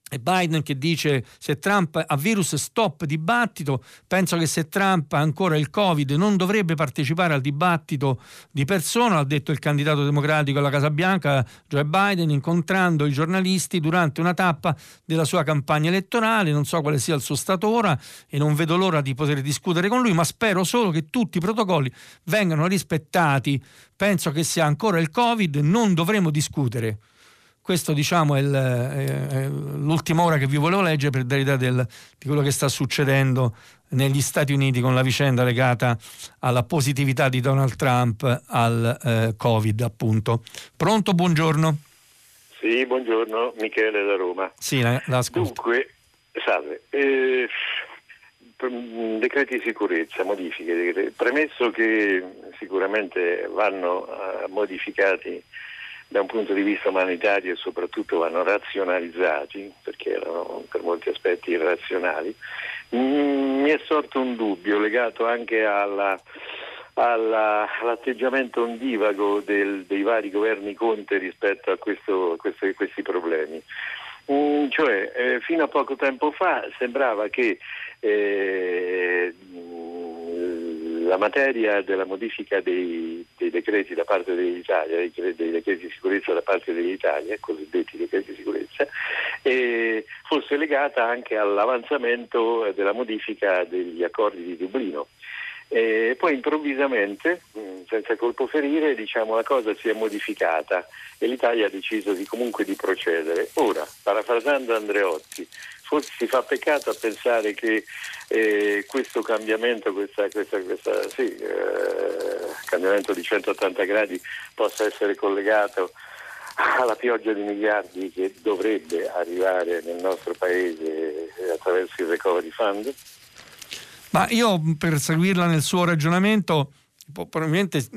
e Biden che dice se Trump ha virus stop dibattito, penso che se Trump ha ancora il Covid non dovrebbe partecipare al dibattito di persona, ha detto il candidato democratico alla Casa Bianca Joe Biden incontrando i giornalisti durante una tappa della sua campagna elettorale, non so quale sia il suo stato ora e non vedo l'ora di poter discutere con lui, ma spero solo che tutti i protocolli vengano rispettati. Penso che se ha ancora il Covid non dovremo discutere. Questo diciamo è, il, è, l'ultima ora che vi volevo leggere per dare idea del, di quello che sta succedendo negli Stati Uniti con la vicenda legata alla positività di Donald Trump al eh, Covid, appunto. Pronto, buongiorno. Sì, buongiorno, Michele da Roma. Sì, la, Dunque, salve. Eh, decreti di sicurezza, modifiche, premesso che sicuramente vanno uh, modificati da un punto di vista umanitario e soprattutto vanno razionalizzati, perché erano per molti aspetti irrazionali, mm, mi è sorto un dubbio legato anche alla, alla, all'atteggiamento ondivago del, dei vari governi Conte rispetto a questo, questo, questi problemi. Mm, cioè, eh, fino a poco tempo fa sembrava che eh, la materia della modifica dei, dei, decreti da parte dell'Italia, dei, dei, decreti di sicurezza da parte dell'Italia, cosiddetti decreti di sicurezza, eh, fosse legata anche all'avanzamento della modifica degli accordi di Dublino. E poi improvvisamente, mm, senza colpo ferire, diciamo, la cosa si è modificata e l'Italia ha deciso di, comunque di procedere. Ora, parafrasando Andreotti, forse si fa peccato a pensare che eh, questo cambiamento, questa, questa, questa, sì, eh, cambiamento di 180 gradi possa essere collegato alla pioggia di miliardi che dovrebbe arrivare nel nostro paese attraverso il recovery fund? Ma io per seguirla nel suo ragionamento probabilmente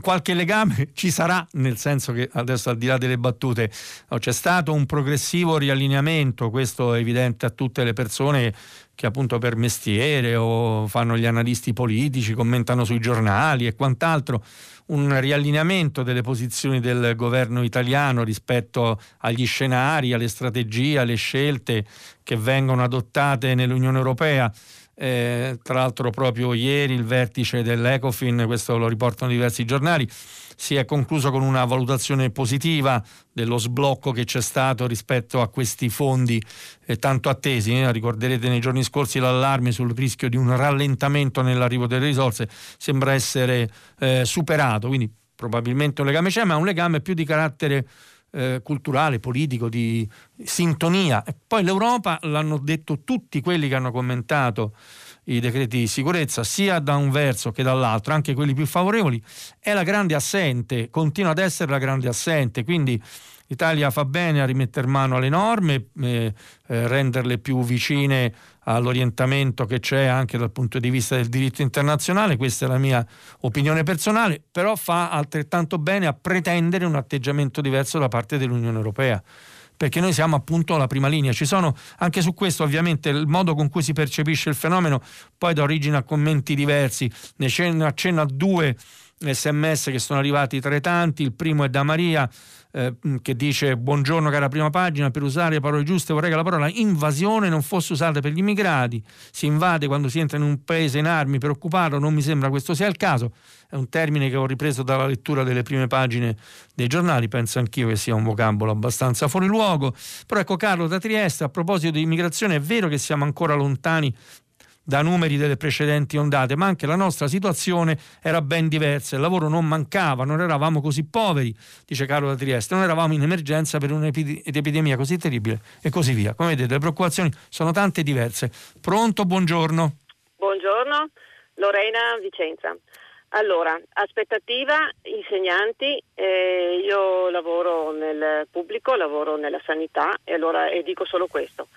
qualche legame ci sarà, nel senso che adesso al di là delle battute c'è stato un progressivo riallineamento, questo è evidente a tutte le persone che appunto per mestiere o fanno gli analisti politici, commentano sui giornali e quant'altro, un riallineamento delle posizioni del governo italiano rispetto agli scenari, alle strategie, alle scelte che vengono adottate nell'Unione Europea. Eh, tra l'altro proprio ieri il vertice dell'Ecofin, questo lo riportano diversi giornali, si è concluso con una valutazione positiva dello sblocco che c'è stato rispetto a questi fondi eh, tanto attesi. Eh? Ricorderete nei giorni scorsi l'allarme sul rischio di un rallentamento nell'arrivo delle risorse, sembra essere eh, superato, quindi probabilmente un legame c'è, ma un legame più di carattere eh, culturale, politico, di sintonia. E poi l'Europa, l'hanno detto tutti quelli che hanno commentato i decreti di sicurezza, sia da un verso che dall'altro, anche quelli più favorevoli, è la grande assente, continua ad essere la grande assente, quindi l'Italia fa bene a rimettere mano alle norme, eh, eh, renderle più vicine all'orientamento che c'è anche dal punto di vista del diritto internazionale, questa è la mia opinione personale, però fa altrettanto bene a pretendere un atteggiamento diverso da parte dell'Unione Europea perché noi siamo appunto alla prima linea. Ci sono anche su questo ovviamente il modo con cui si percepisce il fenomeno poi dà origine a commenti diversi, ne accenno a due sms che sono arrivati tra i tanti, il primo è da Maria eh, che dice buongiorno cara prima pagina, per usare le parole giuste vorrei che la parola invasione non fosse usata per gli immigrati, si invade quando si entra in un paese in armi per occuparlo, non mi sembra questo sia il caso, è un termine che ho ripreso dalla lettura delle prime pagine dei giornali, penso anch'io che sia un vocabolo abbastanza fuori luogo, però ecco Carlo da Trieste a proposito di immigrazione è vero che siamo ancora lontani da numeri delle precedenti ondate, ma anche la nostra situazione era ben diversa, il lavoro non mancava, non eravamo così poveri, dice Carlo da Trieste, non eravamo in emergenza per un'epidemia così terribile e così via. Come vedete le preoccupazioni sono tante e diverse. Pronto, buongiorno. Buongiorno, Lorena Vicenza. Allora, aspettativa, insegnanti, eh, io lavoro nel pubblico, lavoro nella sanità e, allora, e dico solo questo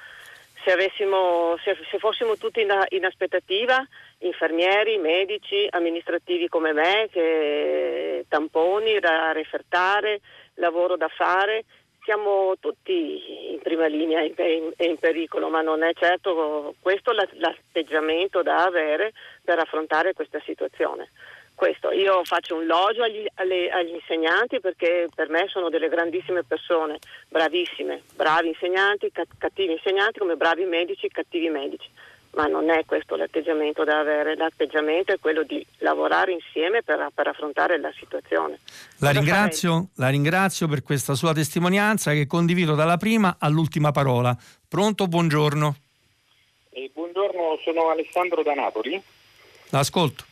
se, avessimo, se, se fossimo tutti in, in, aspettativa, infermieri, medici, amministrativi come me, che, tamponi da refertare, lavoro da fare, siamo tutti in prima linea e in, in, pericolo, ma non è certo questo l'atteggiamento da avere per affrontare questa situazione questo. Io faccio un logio agli, alle, agli, insegnanti perché per me sono delle grandissime persone, bravissime, bravi insegnanti, cattivi insegnanti come bravi medici, cattivi medici. Ma non è questo l'atteggiamento da avere, l'atteggiamento è quello di lavorare insieme per, per affrontare la situazione. La ringrazio, la ringrazio, per questa sua testimonianza che condivido dalla prima all'ultima parola. Pronto, buongiorno. Eh, buongiorno, sono Alessandro da Napoli. L'ascolto.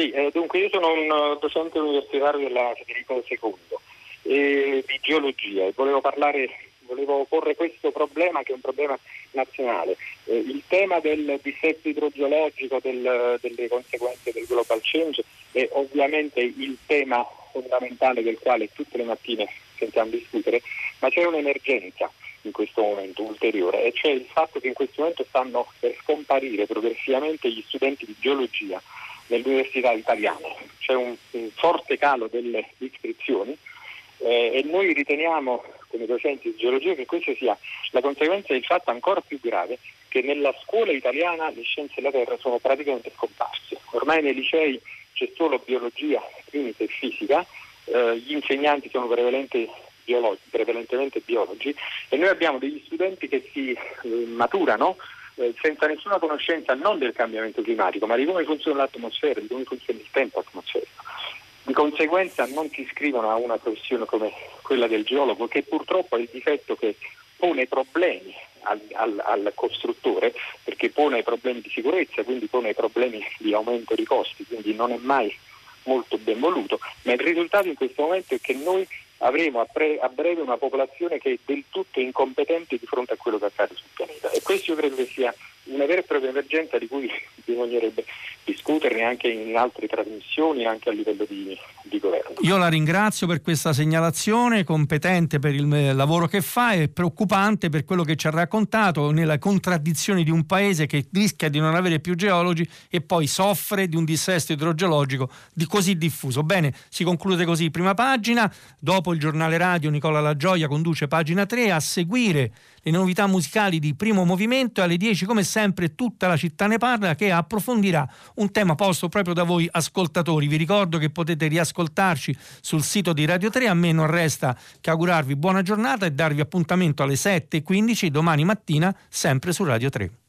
Sì, eh, dunque io sono un uh, docente universitario della Federico II eh, di geologia e volevo parlare, volevo porre questo problema che è un problema nazionale. Eh, il tema del dissesto idrogeologico, del, delle conseguenze del global change è ovviamente il tema fondamentale del quale tutte le mattine sentiamo discutere, ma c'è un'emergenza in questo momento ulteriore e cioè il fatto che in questo momento stanno per scomparire progressivamente gli studenti di geologia nelle università italiane. C'è un, un forte calo delle iscrizioni eh, e noi riteniamo come docenti di geologia che questa sia la conseguenza del fatto ancora più grave che nella scuola italiana le scienze della Terra sono praticamente scomparse. Ormai nei licei c'è solo biologia, chimica e fisica, eh, gli insegnanti sono biologi, prevalentemente biologi e noi abbiamo degli studenti che si eh, maturano eh, senza nessuna conoscenza non del cambiamento climatico, ma di come funziona l'atmosfera, di come funziona il tempo atmosferico. Di conseguenza non si iscrivono a una professione come quella del geologo, che purtroppo è il difetto che pone problemi al, al, al, costruttore, perché pone problemi di sicurezza, quindi pone problemi di aumento di costi, quindi non è mai molto ben voluto, ma il risultato in questo momento è che noi avremo a, pre- a, breve una popolazione che è del tutto incompetente di fronte a quello che accade sul pianeta. E questo io credo che sia una vera e propria emergenza di cui bisognerebbe discuterne anche in altre trasmissioni, anche a livello di, di governo. Io la ringrazio per questa segnalazione, competente per il lavoro che fa e preoccupante per quello che ci ha raccontato nella contraddizione di un paese che rischia di non avere più geologi e poi soffre di un dissesto idrogeologico di così diffuso. Bene, si conclude così prima pagina, dopo il giornale radio Nicola La Gioia conduce pagina 3 a seguire le novità musicali di primo movimento e alle 10 come sempre tutta la città ne parla che approfondirà un tema posto proprio da voi ascoltatori. Vi ricordo che potete riascoltarci sul sito di Radio 3, a me non resta che augurarvi buona giornata e darvi appuntamento alle 7.15 domani mattina sempre su Radio 3.